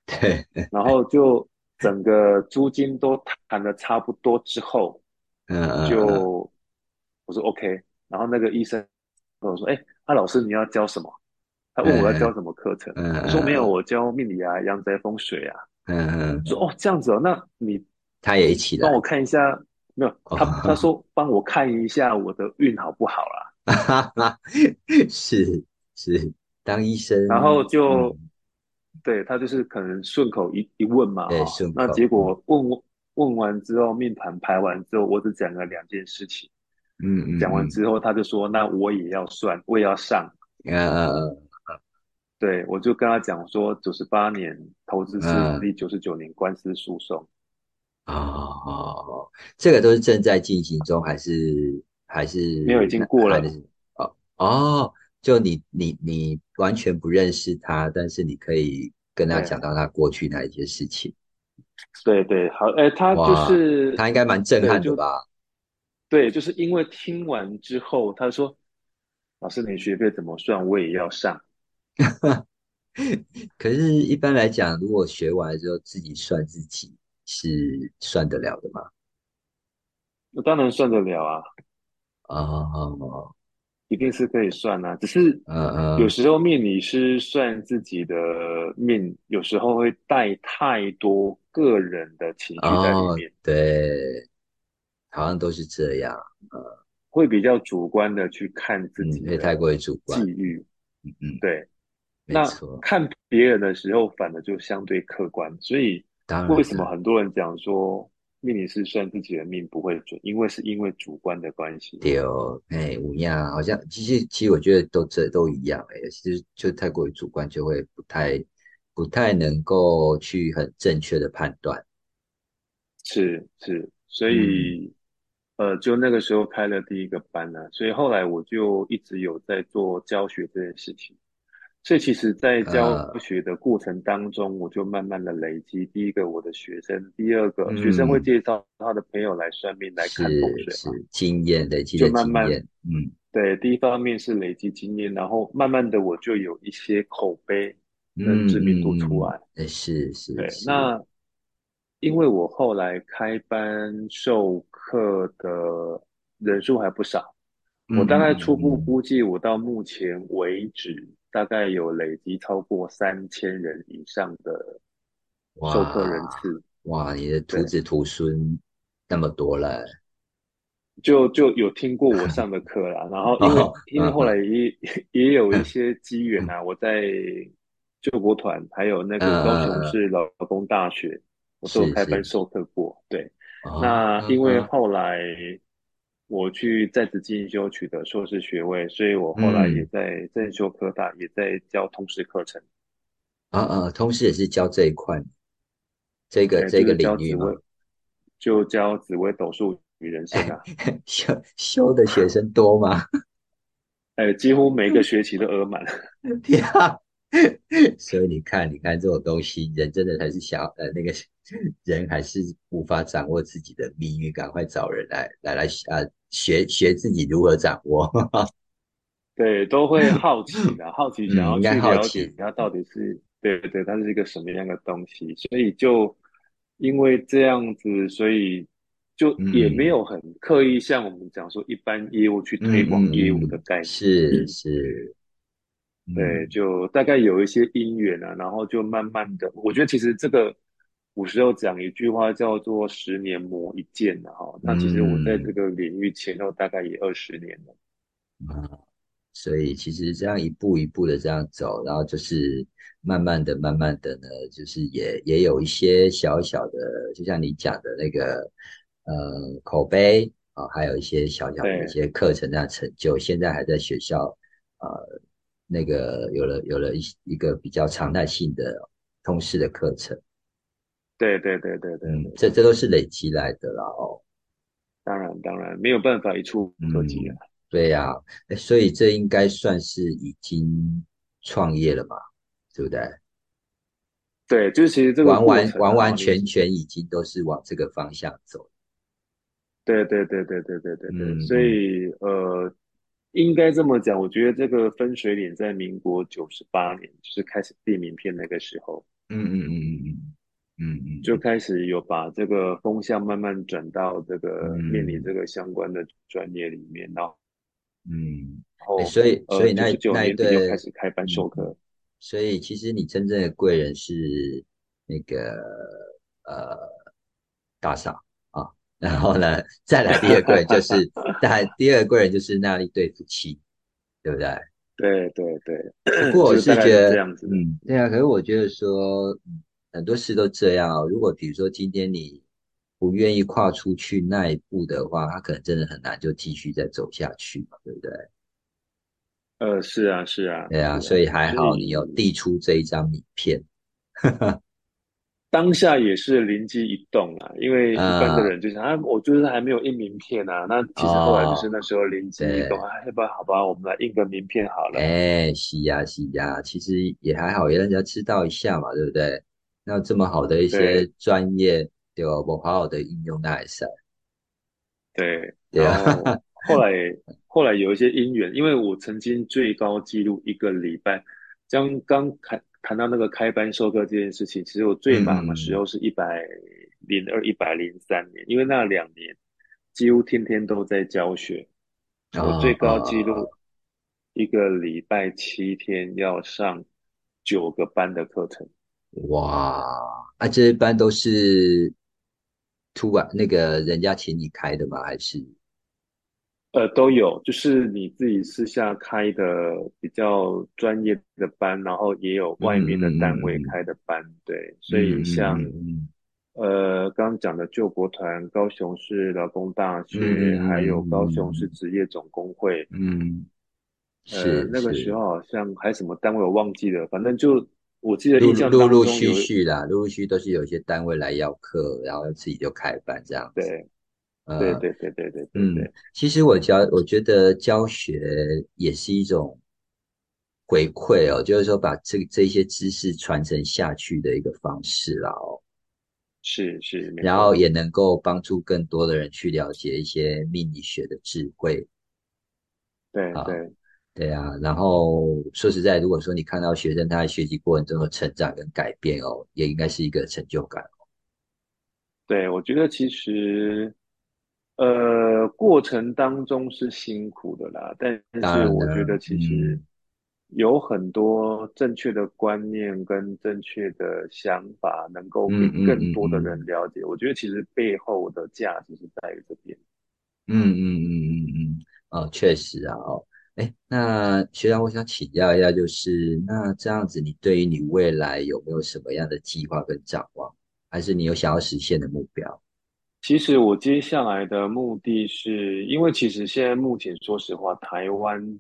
对，然后就整个租金都谈的差不多之后，嗯就我说 OK，然后那个医生跟我说，哎，阿老师你要教什么？他问我要教什么课程，我说没有，我教命理啊、阳宅风水啊。嗯嗯，说哦这样子哦，那你他也一起帮我看一下，没有他他说帮我看一下我的运好不好啦。(laughs) 是是，当医生，然后就对他就是可能顺口一一问嘛，对，那结果问问完之后，命盘排完之后，我只讲了两件事情。嗯嗯，讲完之后他就说，那我也要算，我也要上。嗯嗯嗯。对，我就跟他讲说，九十八年投资失利，九十九年官司诉讼。哦，这个都是正在进行中，还是还是没有已经过了？哦哦，就你你你完全不认识他，但是你可以跟他讲到他过去那一些事情。对对，好，哎，他就是他应该蛮震撼的吧？对，就是因为听完之后，他说：“老师，你学费怎么算？我也要上。(laughs) ”可是，一般来讲，如果学完之后自己算自己是算得了的吗？我当然算得了啊！哦，一定是可以算啊，只是，嗯嗯，有时候命理师算自己的命，有时候会带太多个人的情绪在里面。对，好像都是这样，呃，会比较主观的去看自己，会太过于主观，际遇，嗯嗯，对。那看别人的时候，反而就相对客观。所以，为什么很多人讲说命理师算自己的命不会准？因为是因为主观的关系。对哦，哎，五样，好像其实其实我觉得都这都一样，哎，其实就太过于主观，就会不太不太能够去很正确的判断。是是，所以呃，就那个时候开了第一个班呢，所以后来我就一直有在做教学这件事情。所以其实，在教学的过程当中，我就慢慢的累积。第一个，我的学生；第二个，学生会介绍他的朋友来算命、来看风水是经验累积就慢慢，嗯，对。第一方面是累积经验，然后慢慢的我就有一些口碑跟知名度出来。哎，是是。对，那因为我后来开班授课的人数还不少，我大概初步估计，我到目前为止。大概有累积超过三千人以上的授课人次，哇，你的徒子徒孙那么多了，就就有听过我上的课啦。然后因为 (laughs) 因为后来也也有一些机缘啊，我在救国团还有那个高雄市劳工大学，我都有开班授课过。对，那因为后来我去在职进修取得硕士学位，所以我后来也在正修科大也在教通识课程。啊啊，通识也是教这一块。这个这个领域吗？就教紫微斗数与人生啊。(laughs) 修修的学生多吗？(laughs) 哎，几乎每个学期都额满。(laughs) 天啊，所以你看，你看这种东西，人真的还是想呃，那个人还是无法掌握自己的命运，赶快找人来来来啊，学学自己如何掌握。(laughs) 对，都会好奇的，好奇想要去了解它到底是对对，它是一个什么样的东西，所以就。因为这样子，所以就也没有很刻意像我们讲说一般业务去推广业务的概念，是是，对，就大概有一些因缘啊，然后就慢慢的，我觉得其实这个古时候讲一句话叫做“十年磨一剑”的哈，那其实我在这个领域前后大概也二十年了，啊，所以其实这样一步一步的这样走，然后就是。慢慢的，慢慢的呢，就是也也有一些小小的，就像你讲的那个，呃，口碑啊，还有一些小小的一些课程这样成就。现在还在学校，呃，那个有了有了一一个比较常态性的通识的课程。对对对对对，这这都是累积来的啦哦。当然当然，没有办法一触可及啊。对呀，所以这应该算是已经创业了嘛。对不对？对，就是其实这个完完完完全全已经都是往这个方向走。对对对对对对对对，所以呃，应该这么讲，我觉得这个分水岭在民国九十八年，就是开始递名片那个时候。嗯嗯嗯嗯嗯嗯嗯，就开始有把这个风向慢慢转到这个面临这个相关的专业里面，然后嗯，然后所以所以那那一对开始开班授课。所以其实你真正的贵人是那个呃大嫂啊，然后呢再来第二贵人就是 (laughs) 再第二贵人就是那一对夫妻，对不对？对对对。不过我是觉得这样子，嗯，对啊。可是我觉得说很多事都这样。如果比如说今天你不愿意跨出去那一步的话，他可能真的很难就继续再走下去嘛，对不对？呃，是啊，是啊，对啊，所以还好你有递出这一张名片，(laughs) 当下也是灵机一动啊，因为一般的人就想啊，我就是还没有印名片啊，那其实后来就是那时候灵机一动啊，要不然好吧，我们来印个名片好了。哎，是呀，是呀，其实也还好，也让人家知道一下嘛，对不对？那这么好的一些专业，对吧？我好好的应用那一下。对，对啊，(laughs) 后来。后来有一些因缘，因为我曾经最高纪录一个礼拜，将刚谈谈到那个开班授课这件事情，其实我最忙的时候是一百零二、一百零三年，因为那两年几乎天天都在教学，我最高纪录一个礼拜七天要上九个班的课程。哇，啊，这些班都是突然那个人家请你开的吗？还是？呃，都有，就是你自己私下开的比较专业的班，然后也有外面的单位开的班，对，所以像呃刚刚讲的救国团、高雄市劳工大学，还有高雄市职业总工会，嗯，呃那个时候好像还什么单位我忘记了，反正就我记得印象陆陆续续啦，陆陆续都是有一些单位来要课，然后自己就开班这样，对。对对对对对，嗯，其实我教，我觉得教学也是一种回馈哦，就是说把这这些知识传承下去的一个方式啦哦，是是，然后也能够帮助更多的人去了解一些命理学的智慧，对对对啊，然后说实在，如果说你看到学生他在学习过程中的成长跟改变哦，也应该是一个成就感哦。对，我觉得其实。呃，过程当中是辛苦的啦，但是我觉得其实有很多正确的观念跟正确的想法，能够给更多的人了解。我觉得其实背后的价值是在于这边。嗯嗯嗯嗯嗯，哦，确实啊，哦，哎，那学长，我想请教一下，就是那这样子，你对于你未来有没有什么样的计划跟展望，还是你有想要实现的目标？其实我接下来的目的是，因为其实现在目前说实话，台湾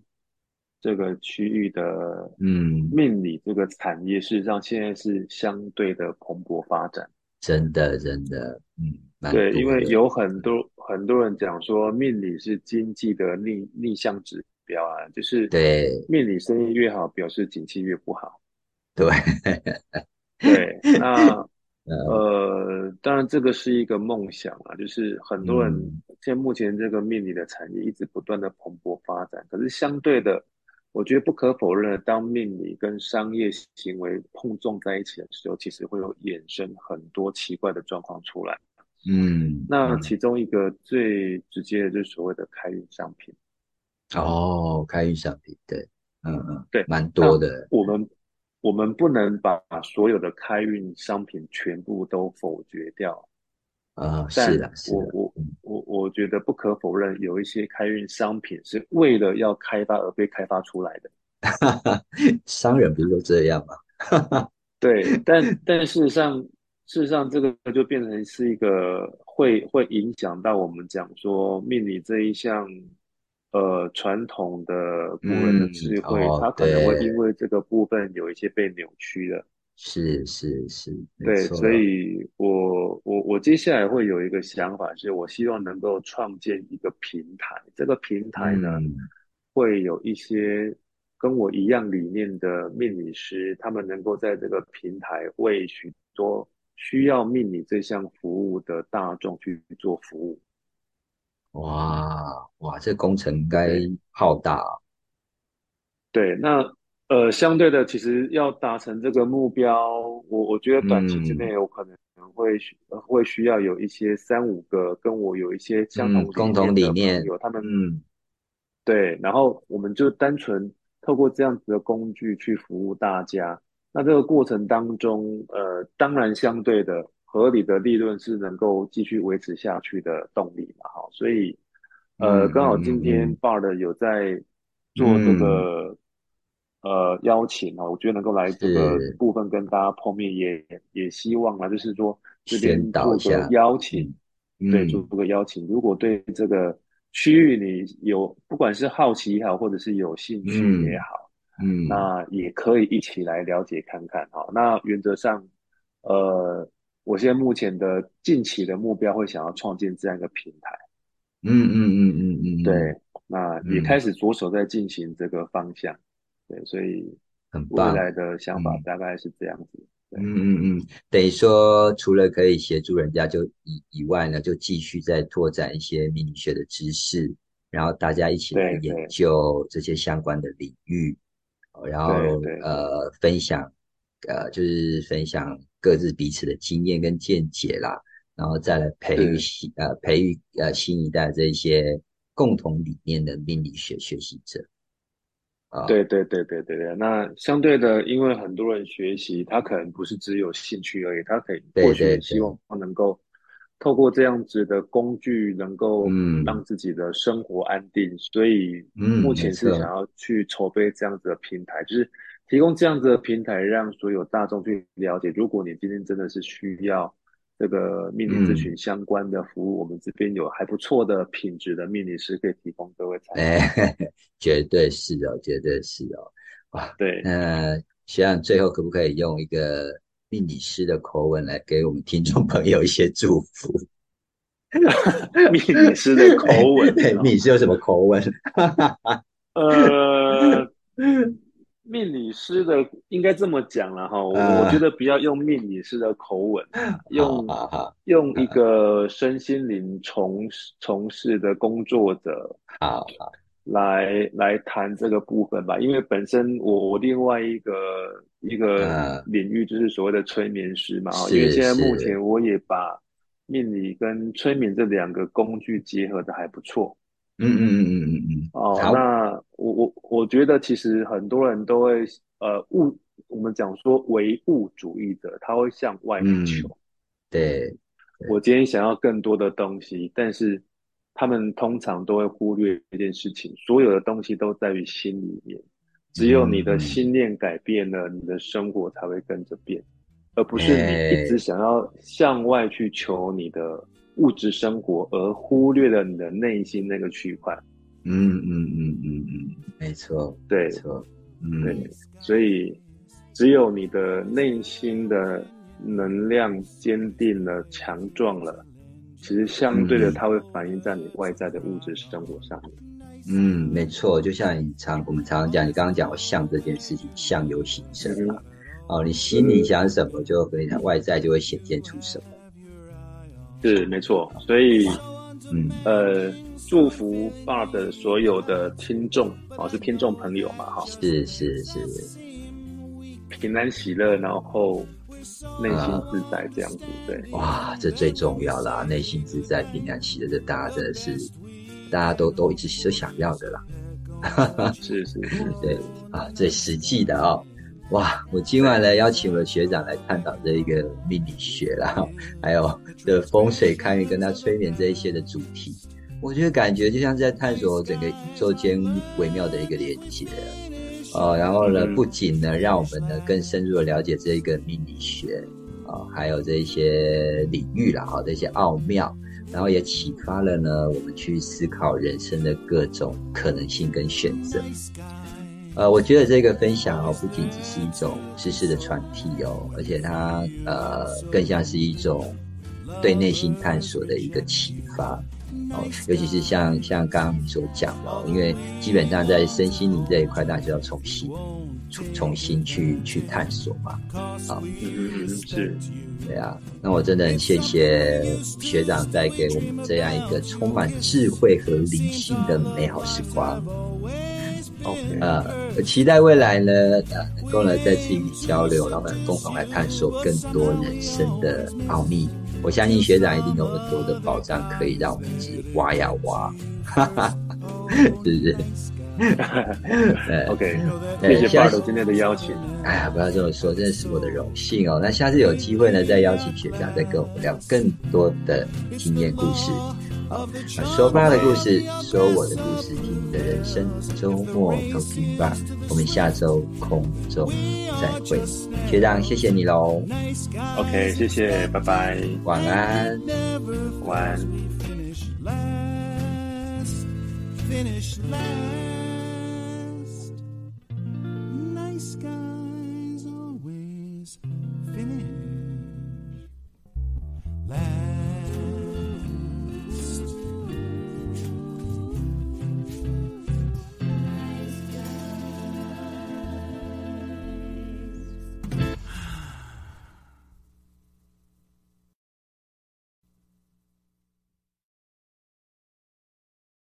这个区域的嗯命理这个产业，事实上现在是相对的蓬勃发展。真的，真的，嗯，对，因为有很多很多人讲说，命理是经济的逆逆向指标啊，就是对命理生意越好，表示景气越不好。对，对，那。(laughs) 呃，当然这个是一个梦想啊，就是很多人现在目前这个命理的产业一直不断的蓬勃发展，可是相对的，我觉得不可否认，当命理跟商业行为碰撞在一起的时候，其实会有衍生很多奇怪的状况出来。嗯，那其中一个最直接的就是所谓的开运商品。哦，开运商品，对，嗯嗯，对，蛮多的。我们。我们不能把所有的开运商品全部都否决掉，啊，是的，我我我我觉得不可否认，有一些开运商品是为了要开发而被开发出来的。(laughs) 商人不是都这样吗？(laughs) 对，但但事实上，事实上这个就变成是一个会会影响到我们讲说命理这一项。呃，传统的古人的智慧，他可能会因为这个部分有一些被扭曲了。是是是，对，所以我我我接下来会有一个想法，是我希望能够创建一个平台。这个平台呢，会有一些跟我一样理念的命理师，他们能够在这个平台为许多需要命理这项服务的大众去做服务。哇哇，这工程应该浩大。对，那呃，相对的，其实要达成这个目标，我我觉得短期之内，有可能会会需要有一些三五个跟我有一些相同共同理念有他们嗯，对，然后我们就单纯透过这样子的工具去服务大家。那这个过程当中，呃，当然相对的。合理的利润是能够继续维持下去的动力嘛？哈，所以，呃，刚好今天 Bard 有在做这个呃邀请啊，我觉得能够来这个部分跟大家碰面，也也希望啊，就是说这边做个邀请，对，做个邀请。如果对这个区域你有不管是好奇也好，或者是有兴趣也好，嗯，那也可以一起来了解看看哈。那原则上，呃。我现在目前的近期的目标会想要创建这样一个平台，嗯嗯嗯嗯嗯，对，那也开始着手在进行这个方向，对，所以很未来的想法大概是这样子，嗯嗯嗯，等于说除了可以协助人家就以以外呢，就继续在拓展一些命理学的知识，然后大家一起来研究这些相关的领域，然后呃分享，呃就是分享。各自彼此的经验跟见解啦，然后再来培育新呃培育呃新一代这些共同理念的命理学学习者。啊，对对对对对对。那相对的，因为很多人学习，他可能不是只有兴趣而已，他可以或许希望能够透过这样子的工具，能够让自己的生活安定。所以目前是想要去筹备这样子的平台，就是。提供这样子的平台，让所有大众去了解。如果你今天真的是需要这个命理咨询相关的服务，我们这边有还不错的品质的命理师可以提供各位参考。哎，(laughs) 绝对是哦，绝对是哦。哇，对。那希望最后可不可以用一个命理师的口吻来给我们听众朋友一些祝福？(laughs) 命理师的口吻，(laughs) 命理师有什么口吻？呃。命理师的应该这么讲了哈，我我觉得不要用命理师的口吻，(laughs) 用用一个身心灵从从事的工作者啊来来谈这个部分吧。因为本身我我另外一个一个领域就是所谓的催眠师嘛，啊因为现在目前我也把命理跟催眠这两个工具结合的还不错。嗯嗯嗯嗯嗯嗯。哦，那我我我觉得其实很多人都会呃物，我们讲说唯物主义者，他会向外求。对，我今天想要更多的东西，但是他们通常都会忽略一件事情，所有的东西都在于心里面。只有你的心念改变了，你的生活才会跟着变，而不是你一直想要向外去求你的物质生活，而忽略了你的内心那个区块。嗯嗯嗯嗯嗯，没错，对，没错，对，所以只有你的内心的能量坚定了、强壮了，其实相对的，它会反映在你外在的物质生活上面。嗯，没错，就像你常我们常常讲，你刚刚讲相这件事情，相由心生嘛。哦，你心里想什么，就会外在就会显现出什么。是没错，所以，嗯。呃，祝福爸的所有的听众，哦，是听众朋友嘛，哈，是是是，平安喜乐，然后内心自在这样子，对，哇，这最重要啦，内心自在，平安喜乐，这大家真的是。大家都都一直都想要的啦，是是是，(laughs) 对啊，最实际的哦，哇！我今晚呢邀请我的学长来探讨这一个命理学啦，还有的风水堪舆跟他催眠这一些的主题，我觉得感觉就像在探索整个宇宙间微妙的一个连接哦。然后呢，不仅呢让我们呢更深入的了解这一个命理学啊，还有这一些领域啦，哈，这些奥妙。然后也启发了呢，我们去思考人生的各种可能性跟选择。呃，我觉得这个分享哦，不仅只是一种知识的传递哦，而且它呃，更像是一种对内心探索的一个启发哦。尤其是像像刚刚你所讲的，因为基本上在身心灵这一块，大家要重新重重新去去探索嘛。好，嗯嗯嗯，是。对啊，那我真的很谢谢学长带给我们这样一个充满智慧和灵性的美好时光。OK，呃，期待未来呢，呃，能够呢再次与交流，让我们共同来探索更多人生的奥秘。我相信学长一定有很多的宝藏可以让我们一起挖呀挖，哈哈，是不是？(laughs) OK，谢谢巴德今天的邀请。哎呀，不要这么说，真的是我的荣幸哦。那下次有机会呢，再邀请学长再跟我们聊更多的经验故事。好，说爸的故事，说我的故事，听你的人生。周末都听吧，我们下周空中再会。学长，谢谢你喽。OK，谢谢，拜拜，晚安，晚安。finish line. sky.